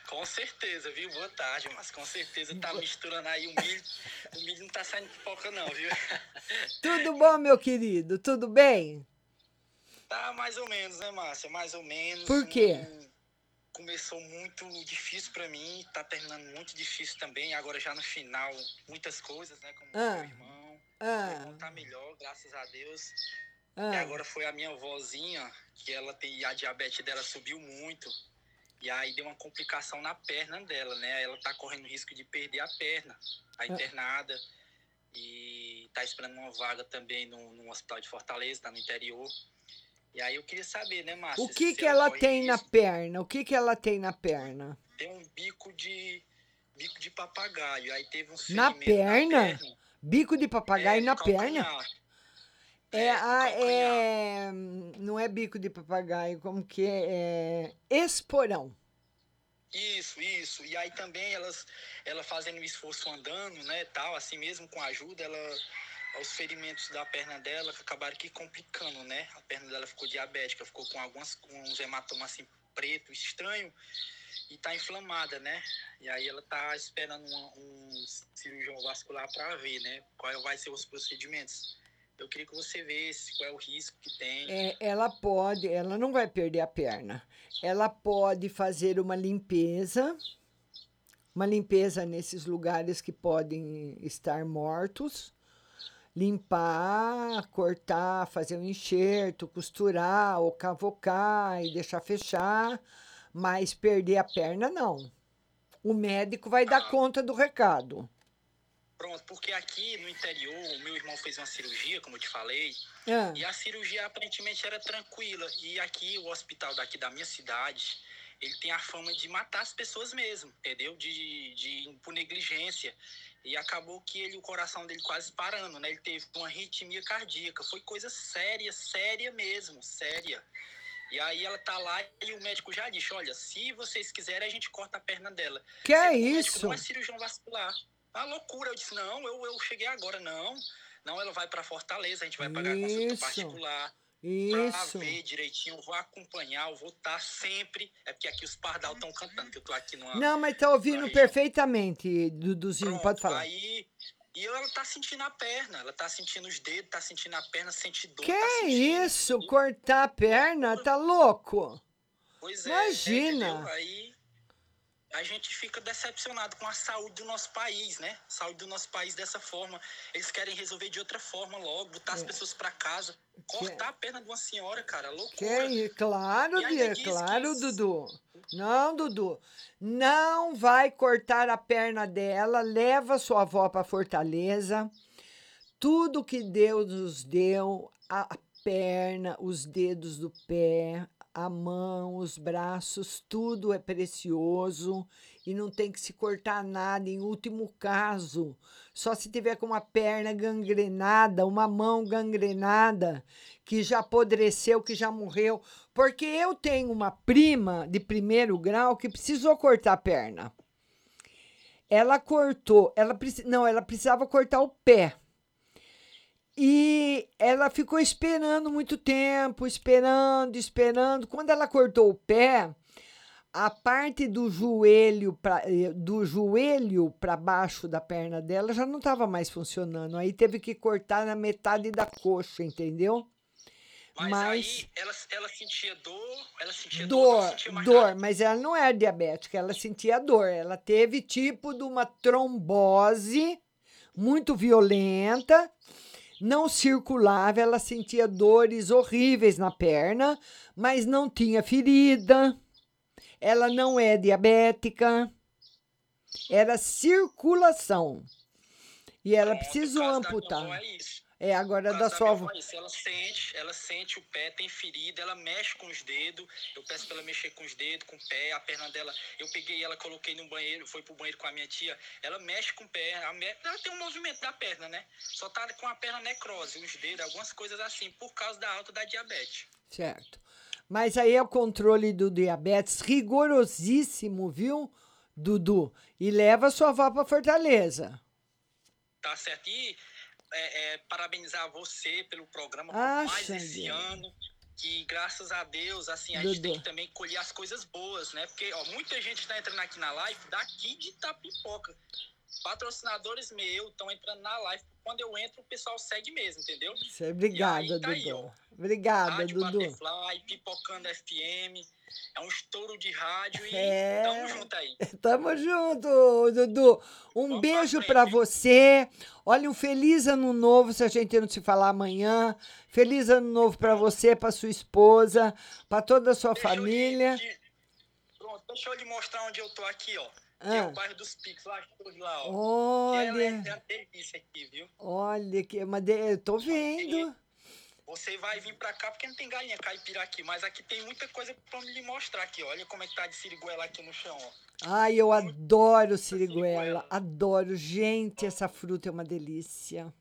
Com certeza, viu? Boa tarde, mas com certeza tá misturando aí o milho. O milho não tá saindo pipoca não, viu? Tudo bom, meu querido? Tudo bem? Tá mais ou menos, né, Márcia? Mais ou menos. Por quê? Começou muito difícil para mim, tá terminando muito difícil também. Agora já no final, muitas coisas, né? Como ah. meu irmão. Ah. Meu irmão tá melhor, graças a Deus. Ah. E agora foi a minha vozinha, que ela tem a diabetes dela subiu muito. E aí deu uma complicação na perna dela, né? Ela tá correndo risco de perder a perna, a ah. internada. E tá esperando uma vaga também no, no hospital de Fortaleza, tá no interior. E aí eu queria saber, né, Márcia? O que que ela tem na perna? O que que ela tem na perna? Tem um bico de bico de papagaio. Aí teve um na perna? na perna? Bico de papagaio é, na perna? É, é, a, é, não é bico de papagaio, como que é? é esporão. Isso, isso. E aí também elas, ela fazendo o esforço andando, né, tal, assim mesmo com ajuda, ela os ferimentos da perna dela acabaram que complicando, né? A perna dela ficou diabética, ficou com alguns com uns hematomas assim preto, estranho, e tá inflamada, né? E aí ela tá esperando um, um cirurgião vascular para ver, né? Qual vai ser os procedimentos. Eu queria que você visse qual é o risco que tem. É, ela pode, ela não vai perder a perna. Ela pode fazer uma limpeza, uma limpeza nesses lugares que podem estar mortos, limpar, cortar, fazer um enxerto, costurar ou cavocar e deixar fechar, mas perder a perna não. O médico vai dar conta do recado. Pronto, porque aqui no interior, o meu irmão fez uma cirurgia, como eu te falei, Ah. e a cirurgia aparentemente era tranquila. E aqui, o hospital daqui da minha cidade, ele tem a fama de matar as pessoas mesmo, entendeu? De, de por negligência. E acabou que ele, o coração dele quase parando, né? Ele teve uma arritmia cardíaca. Foi coisa séria, séria mesmo, séria. E aí ela tá lá e o médico já disse, olha, se vocês quiserem, a gente corta a perna dela. Que é isso? Não é cirurgião vascular. Uma loucura. Eu disse, não, eu, eu cheguei agora, não. Não, ela vai para Fortaleza, a gente vai pagar consulta Isso. Pra ver direitinho, vou acompanhar, eu vou estar sempre. É porque aqui os pardal estão cantando, que eu tô aqui numa. Não, mas tá ouvindo perfeitamente, Duduzinho, pode falar. Aí. E ela tá sentindo a perna, ela tá sentindo os dedos, tá sentindo a perna, sente dor. Que tá sentindo, isso? Cortar a perna? Tá louco? Pois é, Imagina. entendeu? Aí a gente fica decepcionado com a saúde do nosso país, né? Saúde do nosso país dessa forma. Eles querem resolver de outra forma logo, botar as É. pessoas pra casa. Cortar a perna de uma senhora, cara, loucura. Que, claro, E ainda Bia, claro, que- Dudu. Não, Dudu. Não vai cortar a perna dela. Leva sua avó para Fortaleza. Tudo que Deus nos deu, a perna, os dedos do pé, a mão, os braços, tudo é precioso e não tem que se cortar nada. Em último caso, só se tiver com uma perna gangrenada, uma mão gangrenada, que já apodreceu, que já morreu. Porque eu tenho uma prima de primeiro grau que precisou cortar a perna. Ela cortou, ela não, ela precisava cortar o pé. E ela ficou esperando muito tempo, esperando, esperando. Quando ela cortou o pé, a parte do joelho pra, eh, do joelho para baixo da perna dela já não estava mais funcionando. Aí teve que cortar na metade da coxa, entendeu? Mas, Mas aí ela, ela sentia dor, ela sentia dor, não sentia dor, mas ela não é diabética, ela sentia dor. Ela teve tipo de uma trombose muito violenta, não circulava, ela sentia dores horríveis na perna, mas não tinha ferida. Ela não é diabética. Era circulação. E ela precisou amputar. É isso. É, agora da sua avó. Ela sente, ela sente o pé, tem ferida, ela mexe com os dedos. Eu peço pra ela mexer com os dedos, com o pé, a perna dela. Eu peguei ela, coloquei no banheiro, foi pro banheiro com a minha tia. Ela mexe com o pé, ela tem um movimento da perna, né? Só tá com a perna necrose, os dedos, algumas coisas assim, por causa da alta da diabetes. Certo. Mas aí é o controle do diabetes rigorosíssimo, viu, Dudu? E leva sua avó para Fortaleza. Tá certo? E é, é, parabenizar você pelo programa por Ah, mais esse ano. Que graças a Deus, assim, a gente Dudu. tem que também colher as coisas boas, né? Porque, ó, muita gente tá entrando aqui na live daqui de Itapipoca. Patrocinadores meus estão entrando na live. Quando eu entro, o pessoal segue mesmo, entendeu? Obrigada, aí, tá aí, Dudu. Obrigada, Rádio Dudu. Butterfly, Pipocando FM. É um estouro de rádio e É. tamo junto aí. Tamo junto, Dudu. Um beijo para você. Olha, um feliz ano novo, se a gente não se falar amanhã. Feliz ano novo para você, para sua esposa, para toda a sua família. Pronto, deixa eu lhe mostrar onde eu tô aqui, ó. Que Ah. é o bairro dos Pix, lá, lá, ó. Ela Olha. é uma delícia aqui, viu? Olha que uma de... eu tô vendo. Você vai vir pra cá porque não tem galinha caipira aqui, mas aqui tem muita coisa pra me mostrar aqui. Olha como é que tá de siriguela aqui no chão, ó. Ai, eu adoro siriguela, adoro. Gente, essa fruta é uma delícia.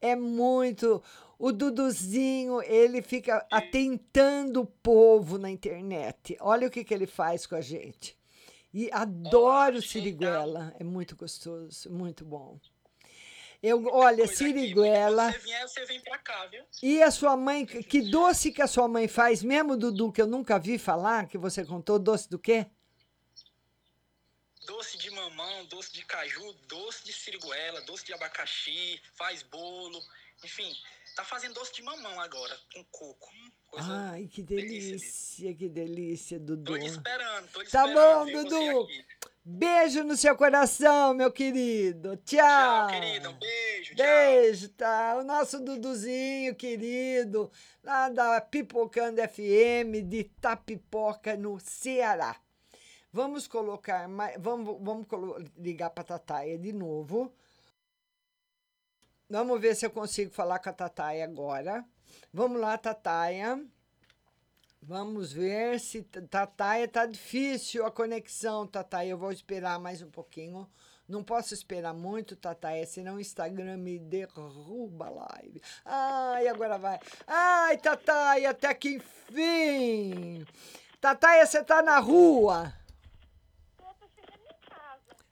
É muito. O Duduzinho, ele fica atentando o povo na internet. Olha o que, que ele faz com a gente. E adoro siriguela. É muito gostoso, muito bom. Eu, olha, siriguela. Se vier, você vem pra cá, viu? E a sua mãe, que doce que a sua mãe faz, mesmo, Dudu, que eu nunca vi falar, que você contou, doce do quê? Doce de mamão, doce de caju, doce de siriguela, doce de abacaxi, faz bolo. enfim, tá fazendo doce de mamão agora, com coco. Ai, que delícia, que delícia, Dudu. Tô esperando, tô Tá esperando bom, ver você Dudu. Beijo no seu coração, meu querido. Tchau. Tchau, querida. Um beijo. Beijo, tá? O nosso Duduzinho querido, lá da Pipocando FM de Tapipoca, no Ceará. Vamos colocar mais. Vamos, vamos ligar para a Tataia de novo. Vamos ver se eu consigo falar com a Tataia agora. Vamos lá, Tataia. Vamos ver se Tataia tá difícil a conexão, Tataia. Eu vou esperar mais um pouquinho. Não posso esperar muito, Tataia, senão o Instagram me derruba a live. Ai, agora vai. Ai, Tataia, até que enfim. Tataia, você tá na rua?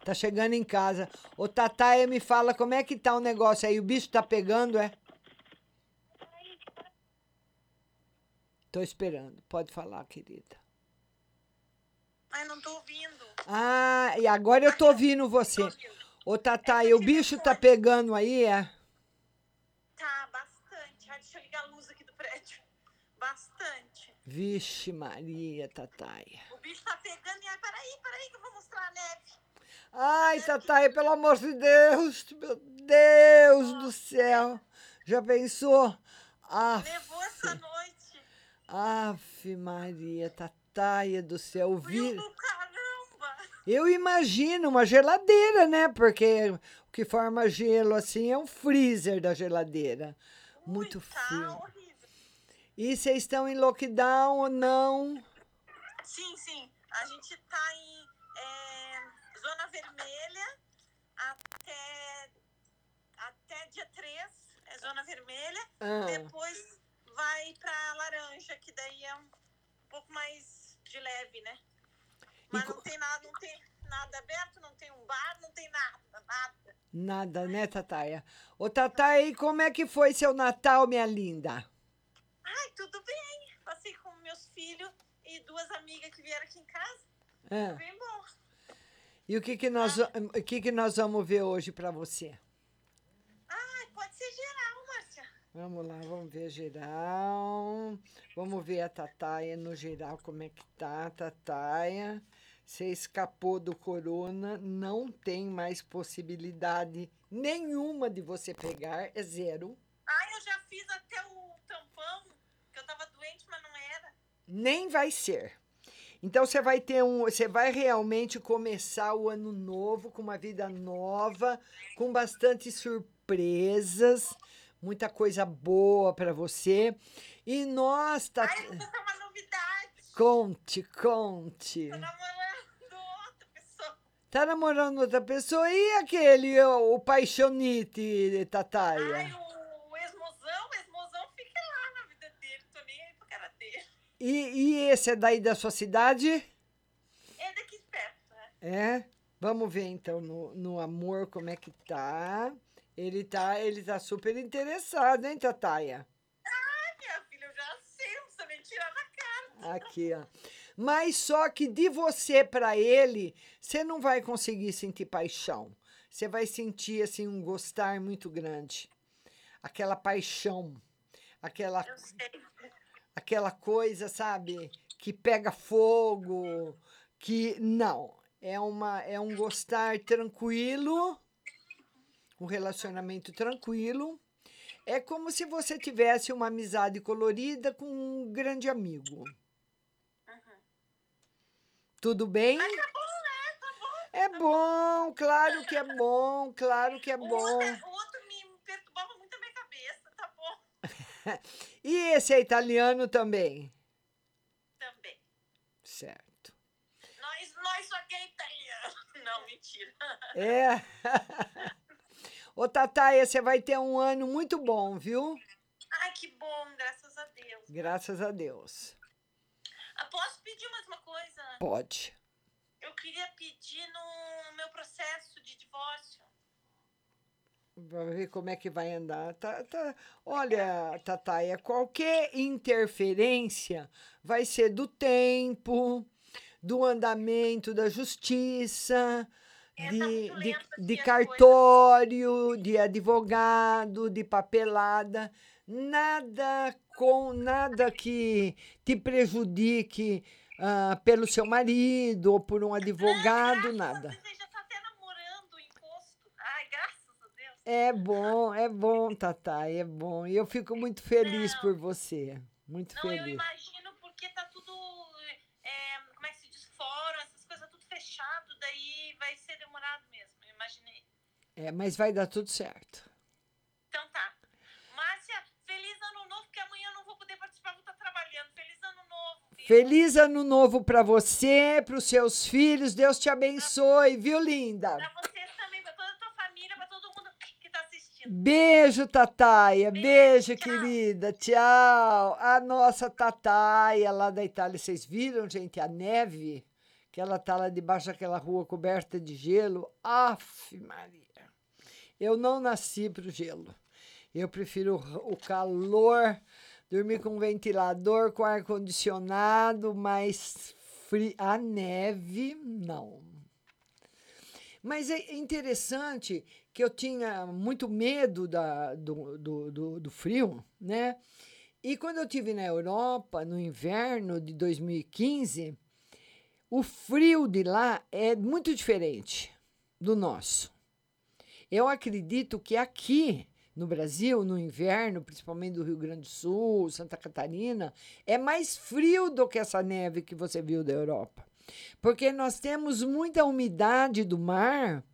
Tá chegando em casa. Ô, Tataia, me fala como é que tá o negócio aí. O bicho tá pegando, é? Tô esperando. Pode falar, querida. Ai, não tô ouvindo. Ah, e agora eu tô ouvindo você. Ô, Tataia, o bicho tá pegando aí, é? Tá, bastante. Ai, deixa eu ligar a luz aqui do prédio. Bastante. Vixe Maria, Tataia. O bicho tá pegando e ai, peraí, peraí que eu vou mostrar a neve. Ai, Tataia, pelo amor de Deus, meu Deus do céu. Já pensou? Af, Nevou essa noite. Ave Maria, Tataia do céu. Vi... Eu imagino uma geladeira, né? Porque o que forma gelo assim é um freezer da geladeira. Muito frio. E vocês estão em lockdown ou não? Sim, sim. A gente tá em vermelha até, até dia 3, é zona vermelha. Ah. Depois vai pra laranja, que daí é um pouco mais de leve, né? Mas não tem nada, não tem nada aberto, não tem um bar, não tem nada, nada. Nada, né, Tataia? Ô, Tataia, e como é que foi seu Natal, minha linda? Ai, tudo bem. Passei com meus filhos e duas amigas que vieram aqui em casa. Ah. Bem bom. E o que que nós, o que que nós vamos ver hoje para você? Ai, pode ser geral, Márcia. Vamos lá, vamos ver geral. Vamos ver a Tataia no geral, como é que tá, Tataia. Você escapou do corona, não tem mais possibilidade nenhuma de você pegar, é zero. Ai, eu já fiz até o tampão, que eu tava doente, mas não era. Nem vai ser. Então você vai ter um, você vai realmente começar o ano novo com uma vida nova, com bastante surpresas, muita coisa boa para você. E nós tá Ai, eu contar uma novidade. Conte, conte. Tô namorando outra pessoa. Tá namorando outra pessoa e aquele o, o paixonite, Tataia? Ai, o ex-mozão, o ex-mozão fica lá na vida dele. Tô nem aí pro cara dele. E, e esse é daí da sua cidade? É daqui de perto, né? É? Vamos ver então no, no amor como é que tá. Ele tá, ele tá super interessado, hein, Tataia? Ai, minha filha, eu já sei, não precisa nem tirar na cara. Aqui, ó. Mas só que de você para ele, você não vai conseguir sentir paixão. Você vai sentir assim um gostar muito grande. Aquela paixão, aquela Eu sei. Aquela coisa, sabe, que pega fogo, que não, é uma é um gostar tranquilo, um relacionamento tranquilo. É como se você tivesse uma amizade colorida com um grande amigo. Tudo bem? Mas tá bom, né? Tá bom. É bom, claro que é bom, claro que é bom. outro, o outro me perturbava muito a minha cabeça, tá bom? E esse é italiano também? Também. Certo. Nós, nós só que é italiano. Não, mentira. É. Ô, Tataia, você vai ter um ano muito bom, viu? Ai, que bom, graças a Deus. Graças a Deus. Ah, Posso pedir mais uma coisa? Pode. Eu queria pedir no meu processo de divórcio. Vamos ver como é que vai andar. Tá, tá. Olha, Tataia, qualquer interferência vai ser do tempo, do andamento da justiça, de, de, de cartório, de advogado, de papelada, nada com nada que te prejudique ah, pelo seu marido ou por um advogado, nada. Você já tá até namorando o imposto. Ai, graças a Deus. É bom, é bom, Tatá, é bom. E eu fico muito feliz por você. Muito Não, eu feliz. imagino porque tá tudo, é, como é que se diz, fórum, essas coisas tudo fechado, daí vai ser demorado mesmo, eu imaginei. É, mas vai dar tudo certo. Então tá. Márcia, feliz ano novo, porque amanhã eu não vou poder participar, vou estar trabalhando. Feliz ano novo. viu? Feliz ano novo para você, para os seus filhos. Deus te abençoe, viu, linda? Pra vocês também, pra toda a tua família, pra todo mundo que tá assistindo. Beijo, Tataia. Beijo, querida. Tchau. A nossa Tataia lá da Itália. Vocês viram, gente, a neve? Que ela tá lá debaixo daquela rua coberta de gelo. Aff, Maria. Eu não nasci pro gelo. Eu prefiro o calor, dormir com ventilador, com ar-condicionado, mais frio. A neve, não. Mas é interessante que eu tinha muito medo da, do, do, do, do frio, né? E quando eu tive na Europa, no inverno de 2015, o frio de lá é muito diferente do nosso. Eu acredito que aqui no Brasil, no inverno, principalmente do Rio Grande do Sul, Santa Catarina, é mais frio do que essa neve que você viu da Europa. Porque nós temos muita umidade do mar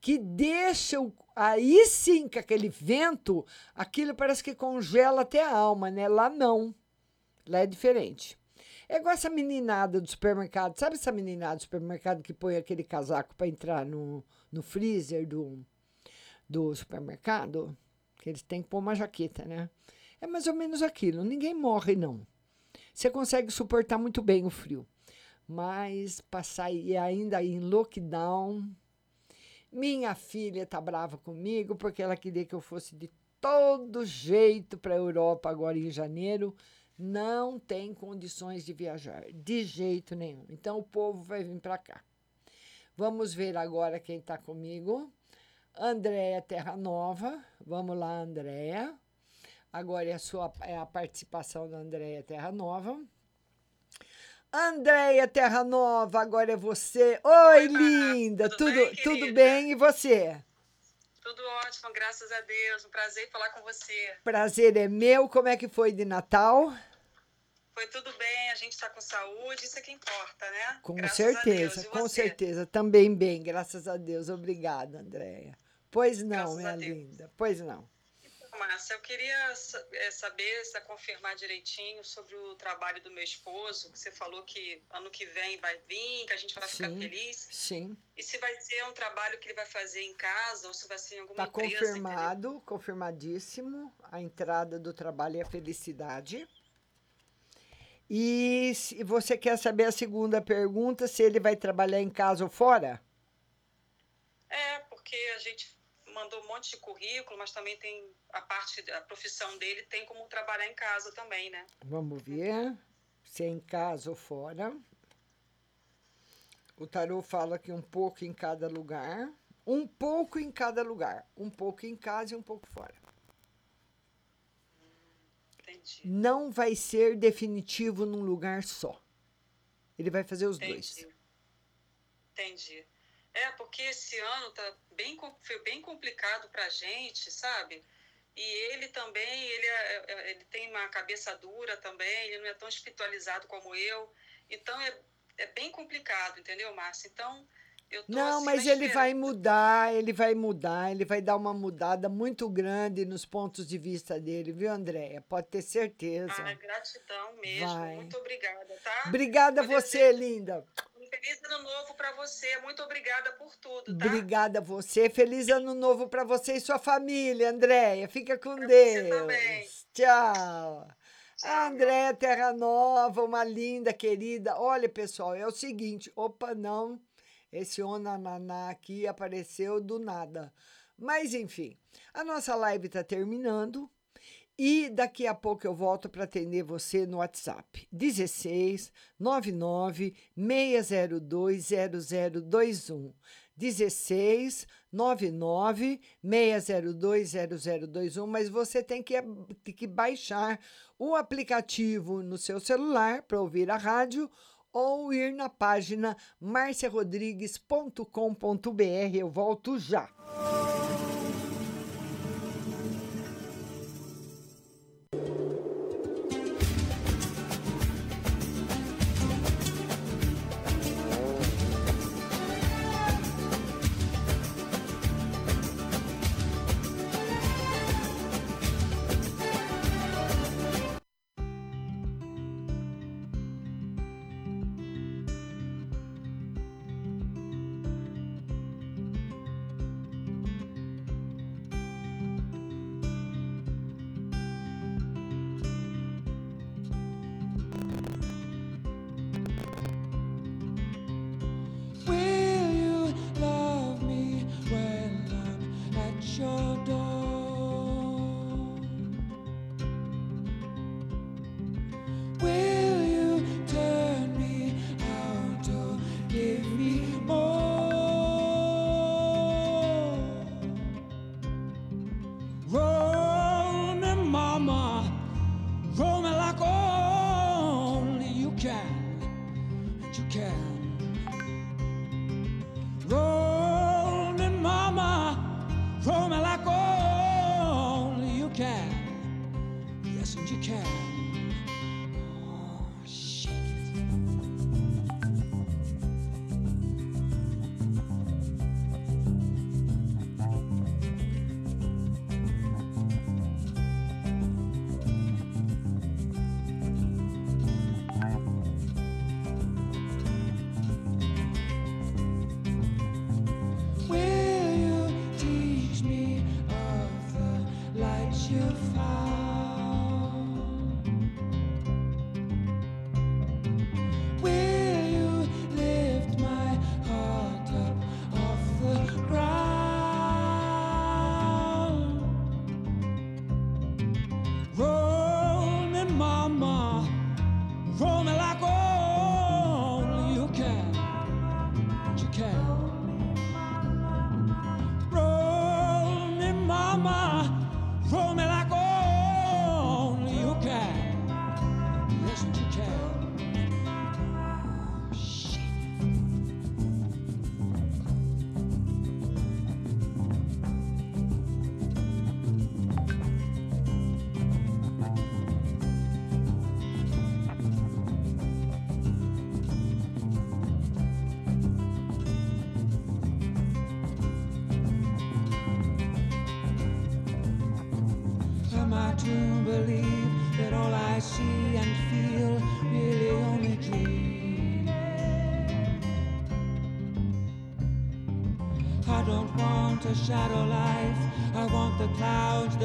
que deixa o, aí sim com aquele vento, aquilo parece que congela até a alma, né? Lá não. Lá é diferente. É igual essa meninada do supermercado. Sabe essa meninada do supermercado que põe aquele casaco para entrar no, no freezer do, do supermercado? Que eles têm que pôr uma jaqueta, né? É mais ou menos aquilo. Ninguém morre, não. Você consegue suportar muito bem o frio. Mas passar e ainda em lockdown. Minha filha tá brava comigo porque ela queria que eu fosse de todo jeito para a Europa agora em janeiro. Não tem condições de viajar, de jeito nenhum. Então o povo vai vir para cá. Vamos ver agora quem está comigo. Andréia Terra Nova. Vamos lá, Andréia. Agora é a, sua, é a participação da Andréia Terra Nova. Andréia Terra Nova, agora é você. Oi, linda! Tudo, bem, tudo bem? E você? Tudo ótimo, graças a Deus. Um prazer falar com você. Prazer é meu. Como é que foi de Natal? Foi tudo bem, a gente está com saúde, isso é que importa, né? Com Graças certeza, com certeza. Também bem, graças a Deus. Obrigada, Andréia. Pois não, Graças minha linda. Pois não. Márcia, eu queria eh, saber, sa- confirmar direitinho sobre o trabalho do meu esposo, que você falou que ano que vem vai vir, que a gente vai ficar Sim, feliz. sim. E se vai ser um trabalho que ele vai fazer em casa ou se vai ser em alguma Está empresa, entendeu? Tá confirmado, confirmadíssimo. A entrada do trabalho é a felicidade. E se você quer saber a segunda pergunta, se ele vai trabalhar em casa ou fora? É, porque a gente mandou um monte de currículo, mas também tem a parte, a profissão dele tem como trabalhar em casa também, né? Vamos ver se é em casa ou fora. O tarô fala que um pouco em cada lugar. Um pouco em cada lugar. Um pouco em casa e um pouco fora. Entendi. Não vai ser definitivo num lugar só. Ele vai fazer os dois. Entendi. É, porque esse ano tá bem, foi bem complicado pra gente, sabe? E ele também, ele, é- é- ele tem uma cabeça dura também, ele não é tão espiritualizado como eu. Então é, é bem complicado, entendeu, Márcia? Então, eu tô Não, assim, mas ele vai mudar, ele vai mudar, ele vai dar uma mudada muito grande nos pontos de vista dele, viu, Andréia? Pode ter certeza. Ah, gratidão mesmo. Vai. Muito obrigada, tá? Obrigada a você, linda. Feliz ano novo pra você. Muito obrigada por tudo, tá? Obrigada a você. Feliz ano novo para você e sua família, Andréia. Fica com você Deus. também. Tchau. A Andréia Terra Nova, uma linda, querida. Olha, pessoal, é o seguinte. Opa, não. Esse onananá aqui apareceu do nada. Mas, enfim, a nossa live está terminando. E daqui a pouco eu volto para atender você no WhatsApp. 16 99 602 0021. 16 99 602 0021. Mas você tem que, tem que baixar o aplicativo no seu celular para ouvir a rádio ou ir na página marciarodrigues.com.br. Eu volto já. Música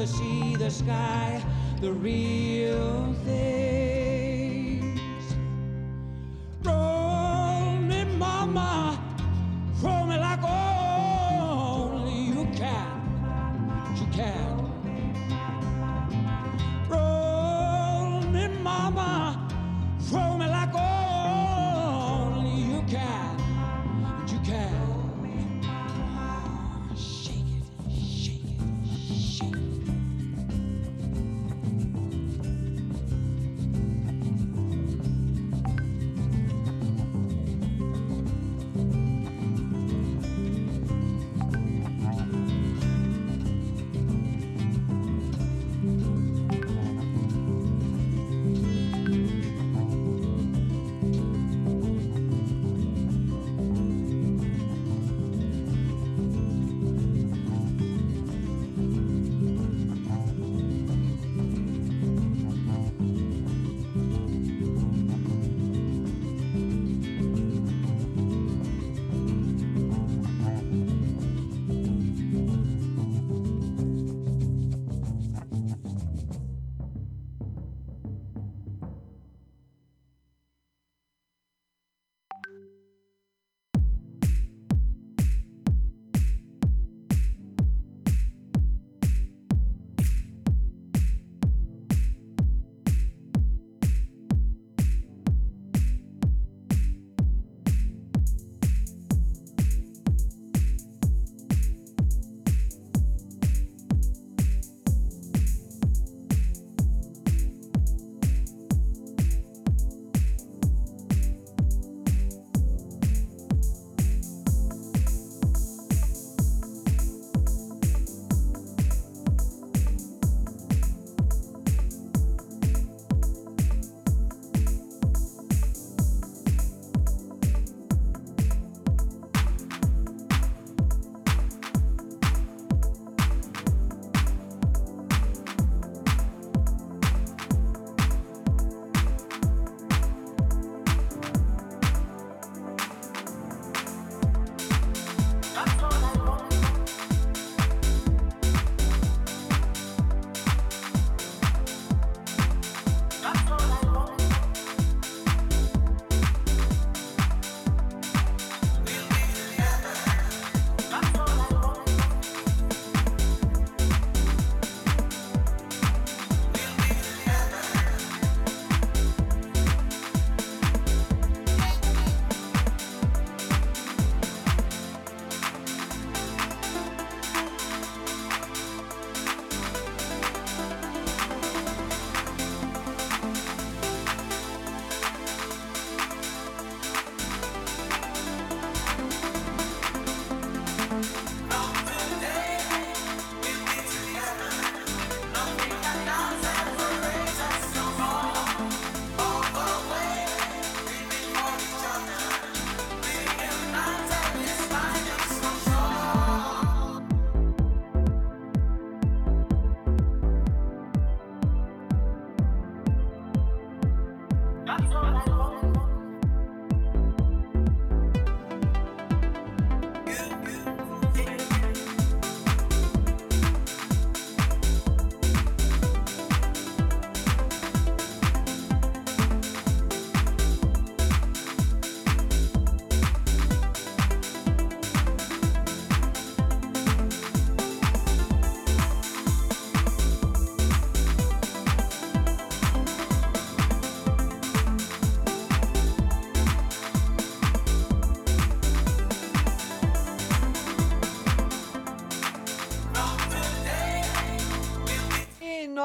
to see the sky, the real.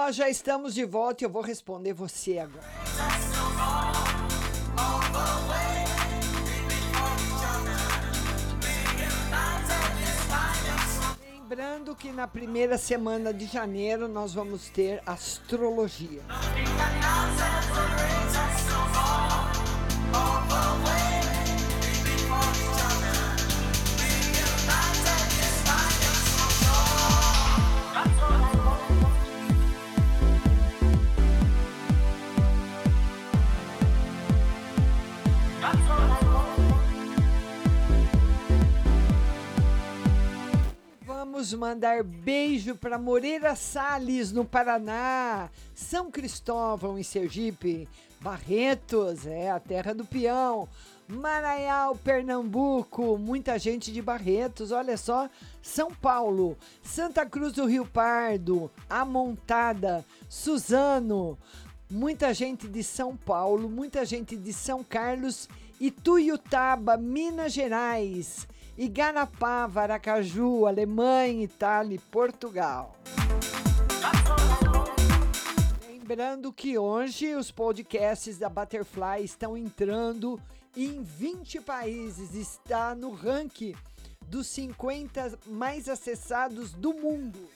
Nós já estamos de volta e eu vou responder você agora. Lembrando que na primeira semana de janeiro nós vamos ter astrologia. Vamos mandar beijo para Moreira Salles, no Paraná, São Cristóvão, em Sergipe, Barretos, é a terra do peão, Maraial, Pernambuco, muita gente de Barretos, olha só, São Paulo, Santa Cruz do Rio Pardo, Amontada, Suzano, muita gente de São Paulo, muita gente de São Carlos, Ituiutaba, Minas Gerais. Igarapava, Aracaju, Alemanha, Itália e Portugal. Lembrando que hoje os podcasts da Butterfly estão entrando em 20 países, está no ranking dos 50 mais acessados do mundo.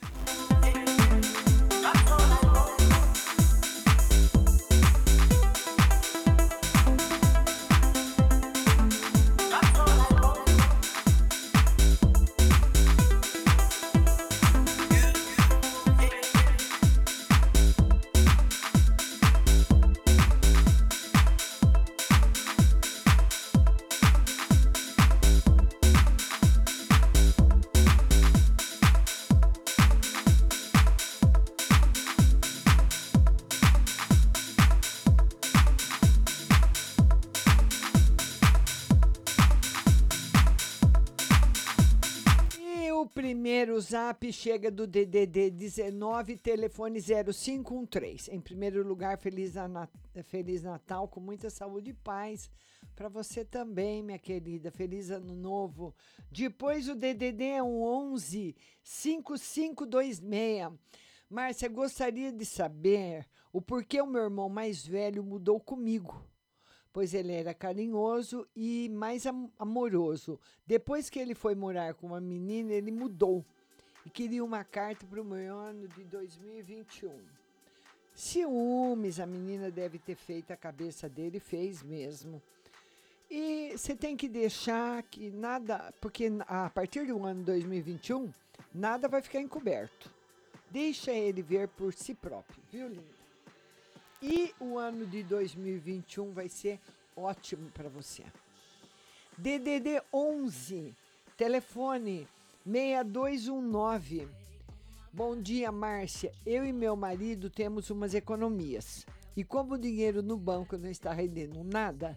Zap chega do DDD 19, telefone 0513. Em primeiro lugar, Feliz, Feliz Natal, com muita saúde e paz. Para você também, minha querida. Feliz Ano Novo. Depois o DDD é um 11 5526. Márcia, gostaria de saber o porquê o meu irmão mais velho mudou comigo pois ele era carinhoso e mais am amoroso. Depois que ele foi morar com uma menina, ele mudou e queria uma carta para o meu ano de 2021. Ciúmes, a menina deve ter feito a cabeça dele, fez mesmo. E você tem que deixar que nada, porque a partir do ano 2021, nada vai ficar encoberto. Deixa ele ver por si próprio, viu, linda? E o ano de 2021 vai ser ótimo para você. DDD 11, telefone 6219. Bom dia, Márcia. Eu e meu marido temos umas economias. E como o dinheiro no banco não está rendendo nada,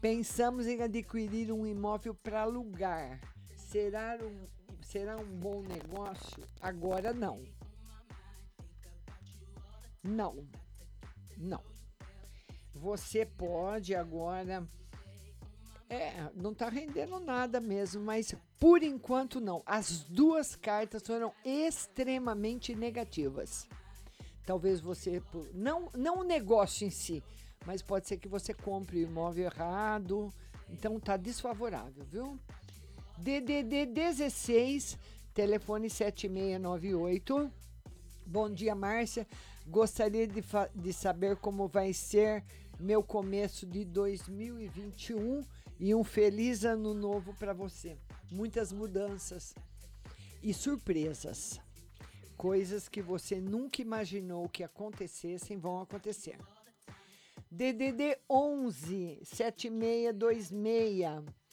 pensamos em adquirir um imóvel para alugar. Será um, será um bom negócio? Agora não. Não. Não. Você pode agora. É, não está rendendo nada mesmo, mas por enquanto não. As duas cartas foram extremamente negativas. Talvez você. Não, não o negócio em si, mas pode ser que você compre o imóvel errado. Então tá desfavorável, viu? DDD 16, telefone 7698. Bom dia, Márcia. Gostaria de, de saber como vai ser meu começo de 2021 e um feliz ano novo para você. Muitas mudanças e surpresas. Coisas que você nunca imaginou que acontecessem vão acontecer. DDD 11 7626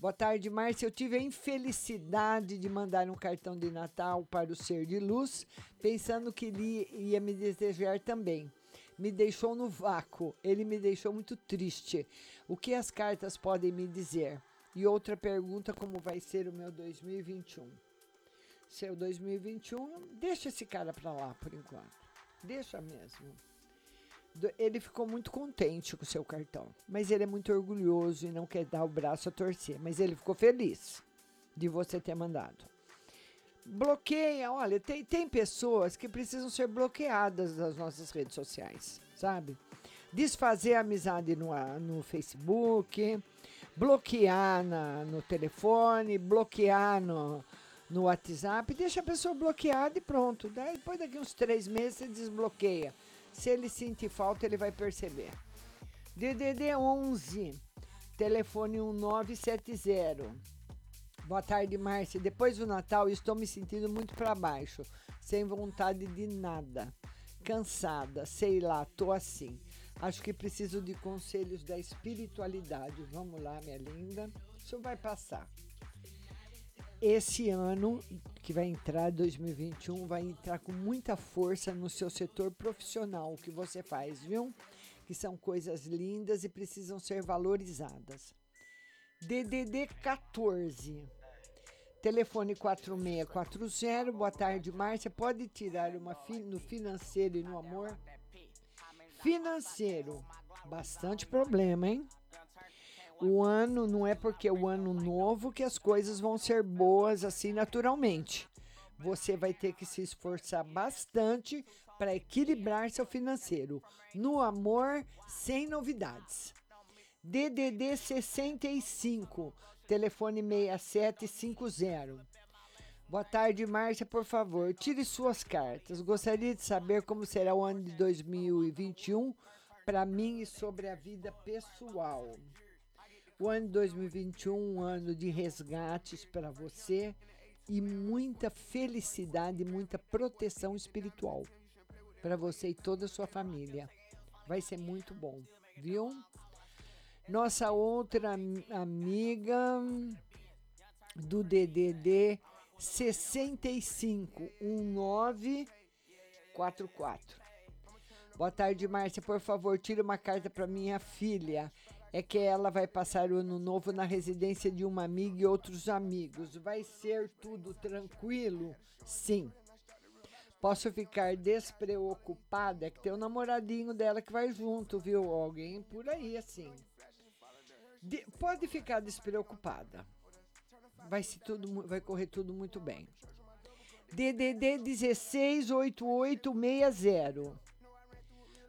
Boa tarde, Márcia. Eu tive a infelicidade de mandar um cartão de Natal para o ser de luz, pensando que ele ia me desejar também. Me deixou no vácuo. Ele me deixou muito triste. O que as cartas podem me dizer? E outra pergunta: como vai ser o meu 2021? Seu 2021, deixa esse cara para lá por enquanto. Deixa mesmo ele ficou muito contente com o seu cartão, mas ele é muito orgulhoso e não quer dar o braço a torcer, mas ele ficou feliz de você ter mandado. Bloqueia, olha, tem, tem pessoas que precisam ser bloqueadas das nossas redes sociais, sabe? Desfazer a amizade no, no Facebook, bloquear na, no telefone, bloquear no, no WhatsApp, deixa a pessoa bloqueada e pronto. Daí, depois daqui uns três meses você desbloqueia. Se ele sentir falta, ele vai perceber. DDD 11, telefone 1970. Boa tarde, Márcia. Depois do Natal, estou me sentindo muito para baixo, sem vontade de nada. Cansada, sei lá, tô assim. Acho que preciso de conselhos da espiritualidade. Vamos lá, minha linda. Isso vai passar. Esse ano que vai entrar, 2021, vai entrar com muita força no seu setor profissional, o que você faz, viu? Que são coisas lindas e precisam ser valorizadas. DDD 14. Telefone 4640. Boa tarde, Márcia. Pode tirar uma fi no financeiro e no amor? Financeiro. Bastante problema, hein? o ano não é porque é o ano novo que as coisas vão ser boas assim naturalmente. Você vai ter que se esforçar bastante para equilibrar seu financeiro. No amor, sem novidades. DDD 65, telefone 6750. Boa tarde, Márcia. Por favor, tire suas cartas. Gostaria de saber como será o ano de 2021 para mim e sobre a vida pessoal. O ano de 2021, um ano de resgates para você e muita felicidade, muita proteção espiritual para você e toda a sua família. Vai ser muito bom, viu? Nossa outra amiga do DDD 65 1944. Boa tarde, Márcia. Por favor, tire uma carta para minha filha é que ela vai passar o ano novo na residência de uma amiga e outros amigos. Vai ser tudo tranquilo? Sim. Posso ficar despreocupada? É que tem o namoradinho dela que vai junto, viu? Alguém por aí assim. De, pode ficar despreocupada. Vai, se tudo, vai correr tudo muito bem. DDD 168860.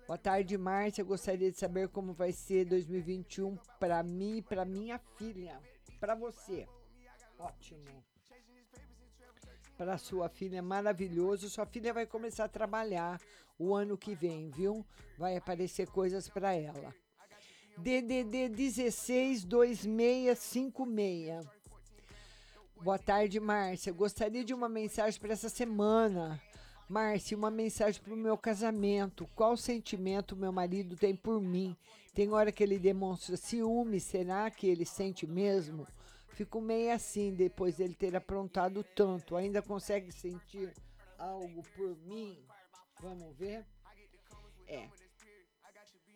Boa tarde, Márcia. Gostaria de saber como vai ser 2021 para mim e para minha filha. Para você. Ótimo. Para sua filha, maravilhoso. Sua filha vai começar a trabalhar o ano que vem, viu? Vai aparecer coisas para ela. DDD 162656. Boa tarde, Márcia. Gostaria de uma mensagem para essa semana. Márcia, uma mensagem para o meu casamento. Qual sentimento meu marido tem por mim? Tem hora que ele demonstra ciúme, será que ele sente mesmo? Fico meio assim depois dele ter aprontado tanto. Ainda consegue sentir algo por mim? Vamos ver? É.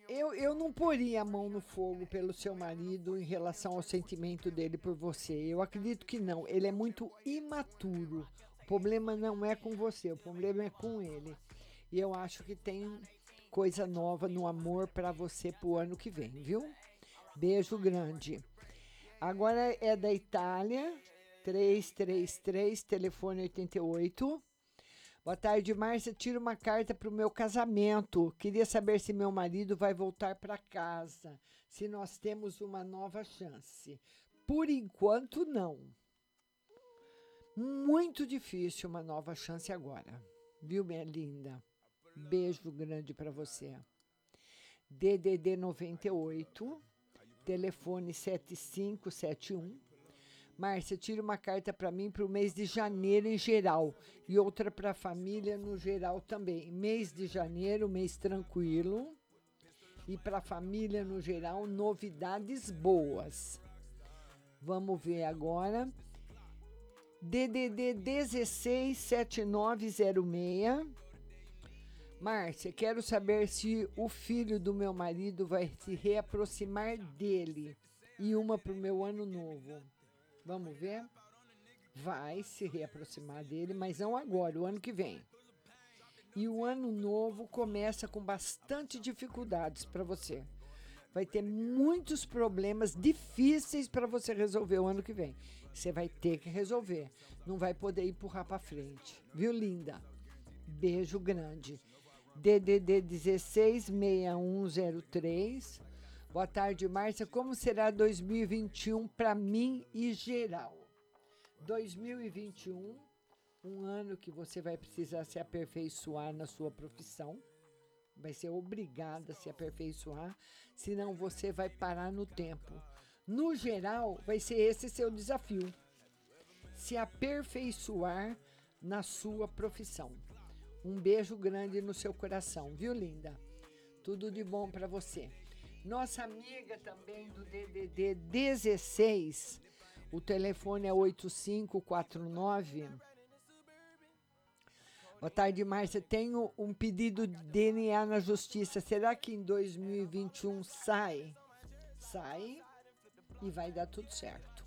Eu, eu não poria a mão no fogo pelo seu marido em relação ao sentimento dele por você. Eu acredito que não. Ele é muito imaturo. O problema não é com você, o problema é com ele. E eu acho que tem coisa nova no amor para você pro ano que vem, viu? Beijo grande. Agora é da Itália, 333, telefone 88. Boa tarde, Márcia. Tira uma carta para o meu casamento. Queria saber se meu marido vai voltar para casa, se nós temos uma nova chance. Por enquanto, não. Muito difícil uma nova chance agora. Viu, minha linda? Beijo grande para você. DDD 98, telefone 7571. Márcia, tira uma carta para mim para o mês de janeiro em geral e outra para a família no geral também. Mês de janeiro, mês tranquilo. E para a família no geral, novidades boas. Vamos ver agora. DDD 167906. Márcia, quero saber se o filho do meu marido vai se reaproximar dele. E uma para o meu ano novo. Vamos ver? Vai se reaproximar dele, mas não agora, o ano que vem. E o ano novo começa com bastante dificuldades para você. Vai ter muitos problemas difíceis para você resolver o ano que vem. Você vai ter que resolver. Não vai poder empurrar para frente. Viu, linda? Beijo grande. DDD 166103. Boa tarde, Márcia. Como será 2021 para mim e geral? 2021, um ano que você vai precisar se aperfeiçoar na sua profissão. Vai ser obrigada a se aperfeiçoar, senão você vai parar no tempo. No geral, vai ser esse seu desafio. Se aperfeiçoar na sua profissão. Um beijo grande no seu coração, viu, linda? Tudo de bom para você. Nossa amiga também do DDD 16, o telefone é 8549. Boa tarde, Márcia. Tenho um pedido de DNA na justiça. Será que em 2021 sai? Sai e vai dar tudo certo.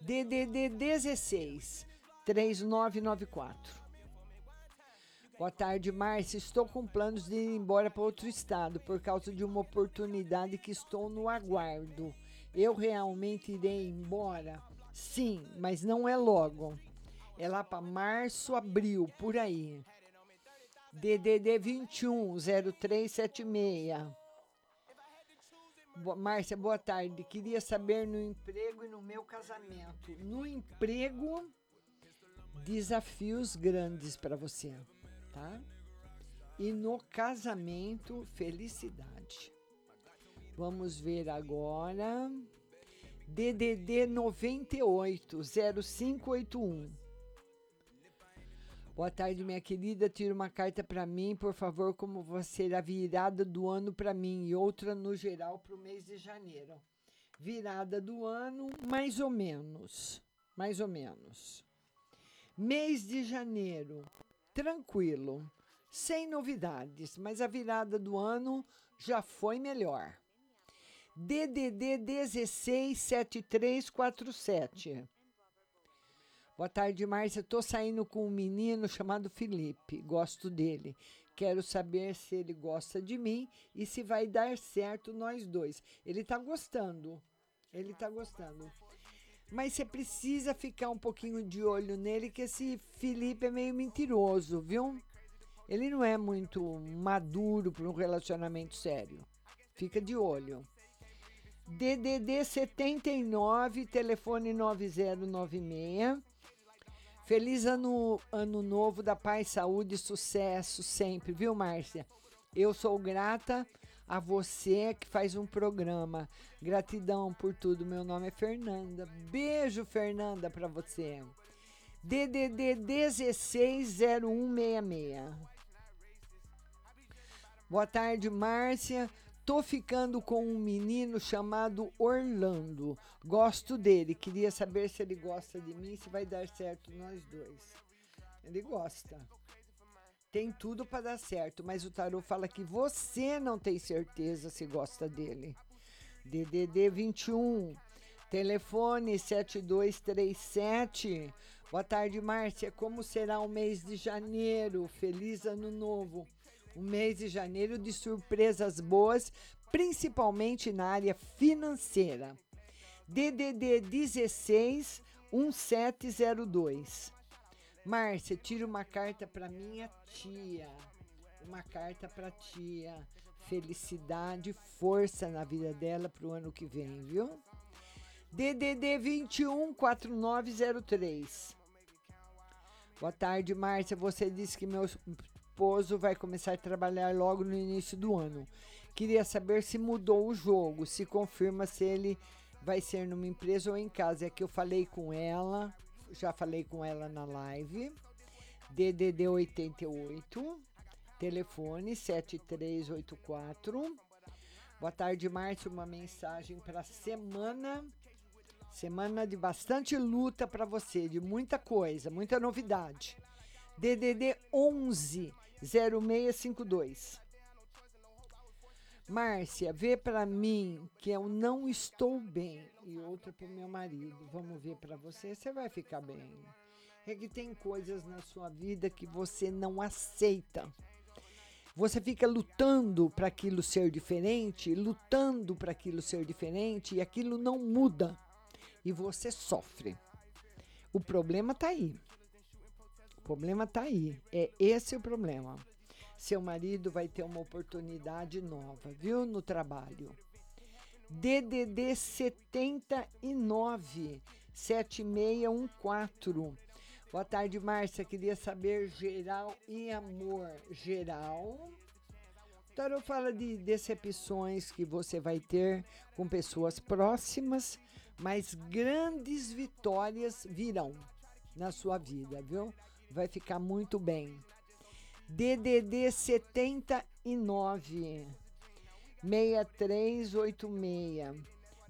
DDD 16 3994. Boa tarde, Márcia. Estou com planos de ir embora para outro estado por causa de uma oportunidade que estou no aguardo. Eu realmente irei embora? Sim, mas não é logo. É lá para março, abril, por aí. DDD 21 0376. Boa, Márcia, boa tarde. Queria saber no emprego e no meu casamento. No emprego, desafios grandes para você tá? E no casamento, felicidade. Vamos ver agora. DDD 98 0581. Boa tarde, minha querida. Tira uma carta para mim, por favor, como você a virada do ano para mim e outra no geral para o mês de janeiro. Virada do ano, mais ou menos. Mais ou menos. Mês de janeiro, tranquilo, sem novidades, mas a virada do ano já foi melhor. DDD 167347. Boa tarde, Márcia. Estou saindo com um menino chamado Felipe. Gosto dele. Quero saber se ele gosta de mim e se vai dar certo nós dois. Ele está gostando. Ele está gostando. Mas você precisa ficar um pouquinho de olho nele, que esse Felipe é meio mentiroso, viu? Ele não é muito maduro para um relacionamento sério. Fica de olho. DDD 79, telefone 9096. Feliz ano, ano novo da paz, saúde e sucesso sempre, viu, Márcia? Eu sou grata a você que faz um programa. Gratidão por tudo. Meu nome é Fernanda. Beijo, Fernanda, para você. DDD 160166. Boa tarde, Márcia. Tô ficando com um menino chamado Orlando. Gosto dele. Queria saber se ele gosta de mim, se vai dar certo nós dois. Ele gosta tem tudo para dar certo, mas o tarô fala que você não tem certeza se gosta dele. DDD 21, telefone 7237. Boa tarde, Márcia. Como será o mês de janeiro? Feliz ano novo. O mês de janeiro de surpresas boas, principalmente na área financeira. DDD 16 1702. Márcia, tira uma carta para minha tia. Uma carta para tia. Felicidade, força na vida dela para o ano que vem, viu? DDD 21 4903. Boa tarde, Márcia. Você disse que meu esposo vai começar a trabalhar logo no início do ano. Queria saber se mudou o jogo, se confirma se ele vai ser numa empresa ou em casa. É que eu falei com ela já falei com ela na live. DDD 88, telefone 7384. Boa tarde, Márcio. Uma mensagem para semana. Semana de bastante luta para você, de muita coisa, muita novidade. DDD 11 0652. Márcia, vê para mim que eu não estou bem e outra para o meu marido. Vamos ver para você, você vai ficar bem. É que tem coisas na sua vida que você não aceita. Você fica lutando para aquilo ser diferente, lutando para aquilo ser diferente e aquilo não muda. E você sofre. O problema tá aí. O problema tá aí. É esse o problema. Seu marido vai ter uma oportunidade nova, viu? No trabalho. DDD 79 7614. Boa tarde, Márcia. Queria saber geral e amor. Geral. O tarot fala de decepções que você vai ter com pessoas próximas, mas grandes vitórias virão na sua vida, viu? Vai ficar muito bem. DDD 79 6386.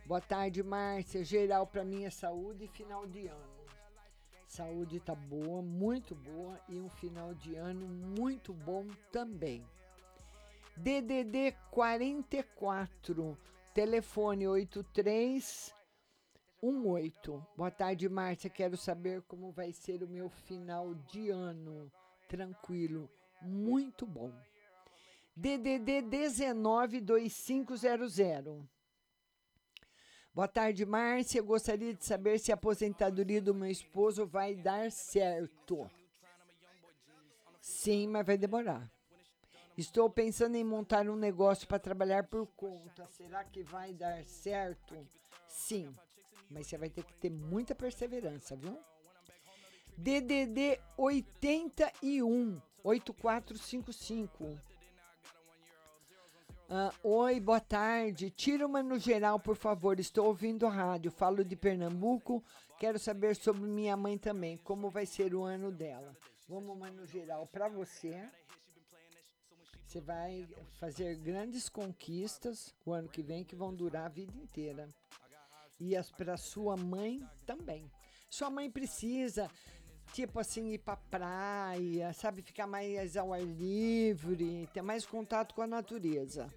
Boa tarde, Márcia. Geral para minha saúde e final de ano. Saúde tá boa, muito boa e um final de ano muito bom também. DDD 44, telefone 8318. Boa tarde, Márcia. Quero saber como vai ser o meu final de ano. Tranquilo, muito bom. DDD 192500. Boa tarde, Márcia. Gostaria de saber se a aposentadoria do meu esposo vai dar certo. Sim, mas vai demorar. Estou pensando em montar um negócio para trabalhar por conta. Será que vai dar certo? Sim, mas você vai ter que ter muita perseverança, viu? DDD 81 8455. Ah, oi, boa tarde. Tira uma no geral, por favor. Estou ouvindo a rádio. Falo de Pernambuco. Quero saber sobre minha mãe também. Como vai ser o ano dela? Vamos uma no geral para você. Você vai fazer grandes conquistas o ano que vem que vão durar a vida inteira. E as para sua mãe também. Sua mãe precisa tipo assim, ir pra praia, sabe? Ficar mais ao ar livre, ter mais contato com a natureza.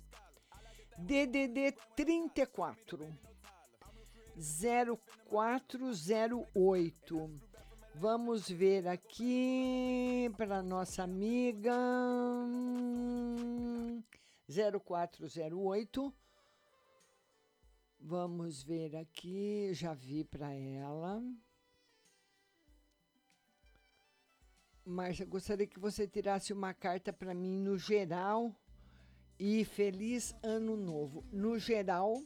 DDD 34 0408. Vamos ver aqui para nossa amiga 0408. Vamos ver aqui, já vi para ela. Márcia, gostaria que você tirasse uma carta para mim no geral e feliz ano novo. No geral,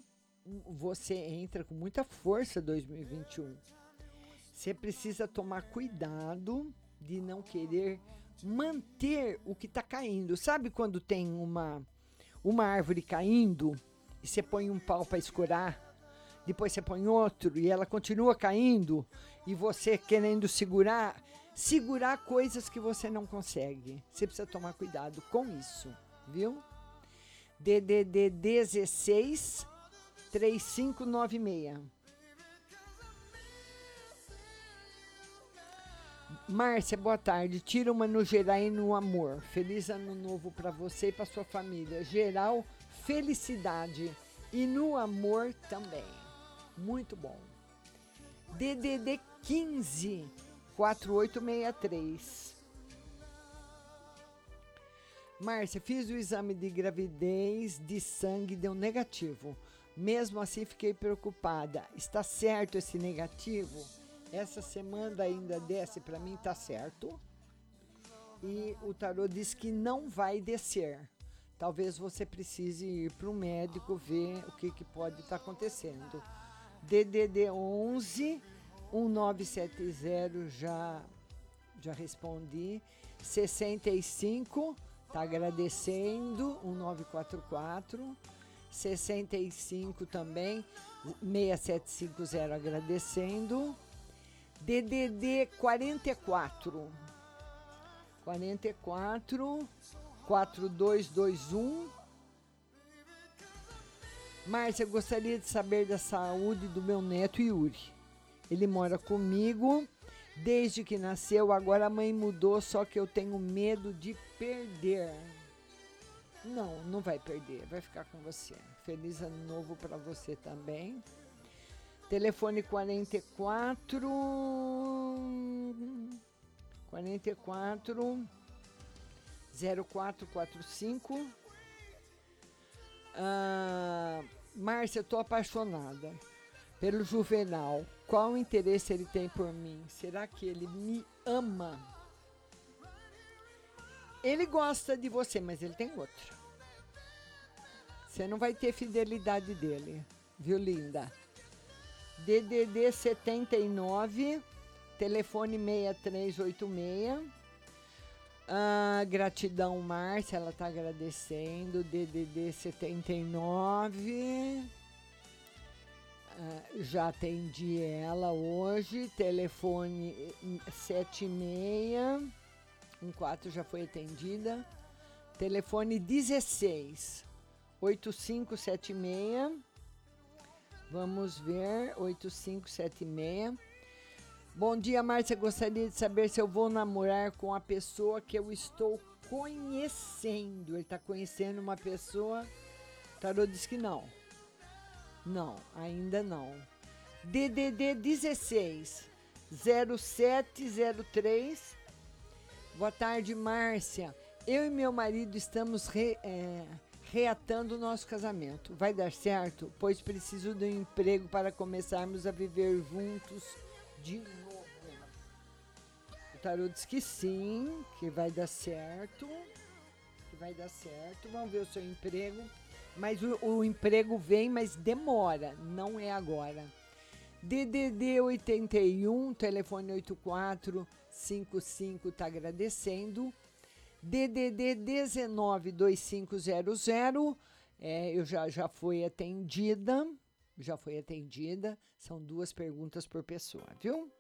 você entra com muita força 2021. Você precisa tomar cuidado de não querer manter o que está caindo. Sabe quando tem uma uma árvore caindo e você põe um pau para escorar, depois você põe outro e ela continua caindo e você querendo segurar, segurar coisas que você não consegue. Você precisa tomar cuidado com isso, viu? DDD 16 3596. Márcia, boa tarde. Tira uma no geral e no amor. Feliz ano novo para você e para sua família. Geral, felicidade e no amor também. Muito bom. DDD 15 4863. Márcia, fiz o exame de gravidez de sangue deu negativo. Mesmo assim, fiquei preocupada. Está certo esse negativo? Essa semana ainda desce para mim, tá certo? E o tarô diz que não vai descer. Talvez você precise ir para o médico ver o que, que pode estar tá acontecendo. DDD 11 1970 já já respondi. 65 tá agradecendo 1944. 65 também 6750 agradecendo. DDD 44 44 4221 Márcia, gostaria de saber da saúde do meu neto Yuri. Ele mora comigo desde que nasceu. Agora a mãe mudou, só que eu tenho medo de perder. Não, não vai perder, vai ficar com você. Feliz ano novo para você também. Telefone 44 44 0445 ah, Márcia, tô apaixonada pelo Juvenal qual interesse ele tem por mim? Será que ele me ama? Ele gosta de você, mas ele tem outro. Você não vai ter fidelidade dele, viu, linda? DDD 79, telefone 6386. Ah, gratidão, Márcia, ela tá agradecendo. DDD 79. Ah, já atendi ela hoje. Telefone 76. 14 já foi atendida. Telefone 16 8576. Vamos ver, 8576. Bom dia, Márcia. Gostaria de saber se eu vou namorar com a pessoa que eu estou conhecendo. Ele está conhecendo uma pessoa. Tarô diz que não. Não, ainda não. DDD 16 0703. Boa tarde, Márcia. Eu e meu marido estamos re, é, reatando o nosso casamento. Vai dar certo? Pois preciso de um emprego para começarmos a viver juntos de novo. O tarô diz que sim, que vai dar certo. Que vai dar certo. Vamos ver o seu emprego. Mas o, o emprego vem, mas demora, não é agora. DDD 81, telefone 8455 está agradecendo. DDD 192500, é, eu já, já fui atendida, já foi atendida. São duas perguntas por pessoa, viu?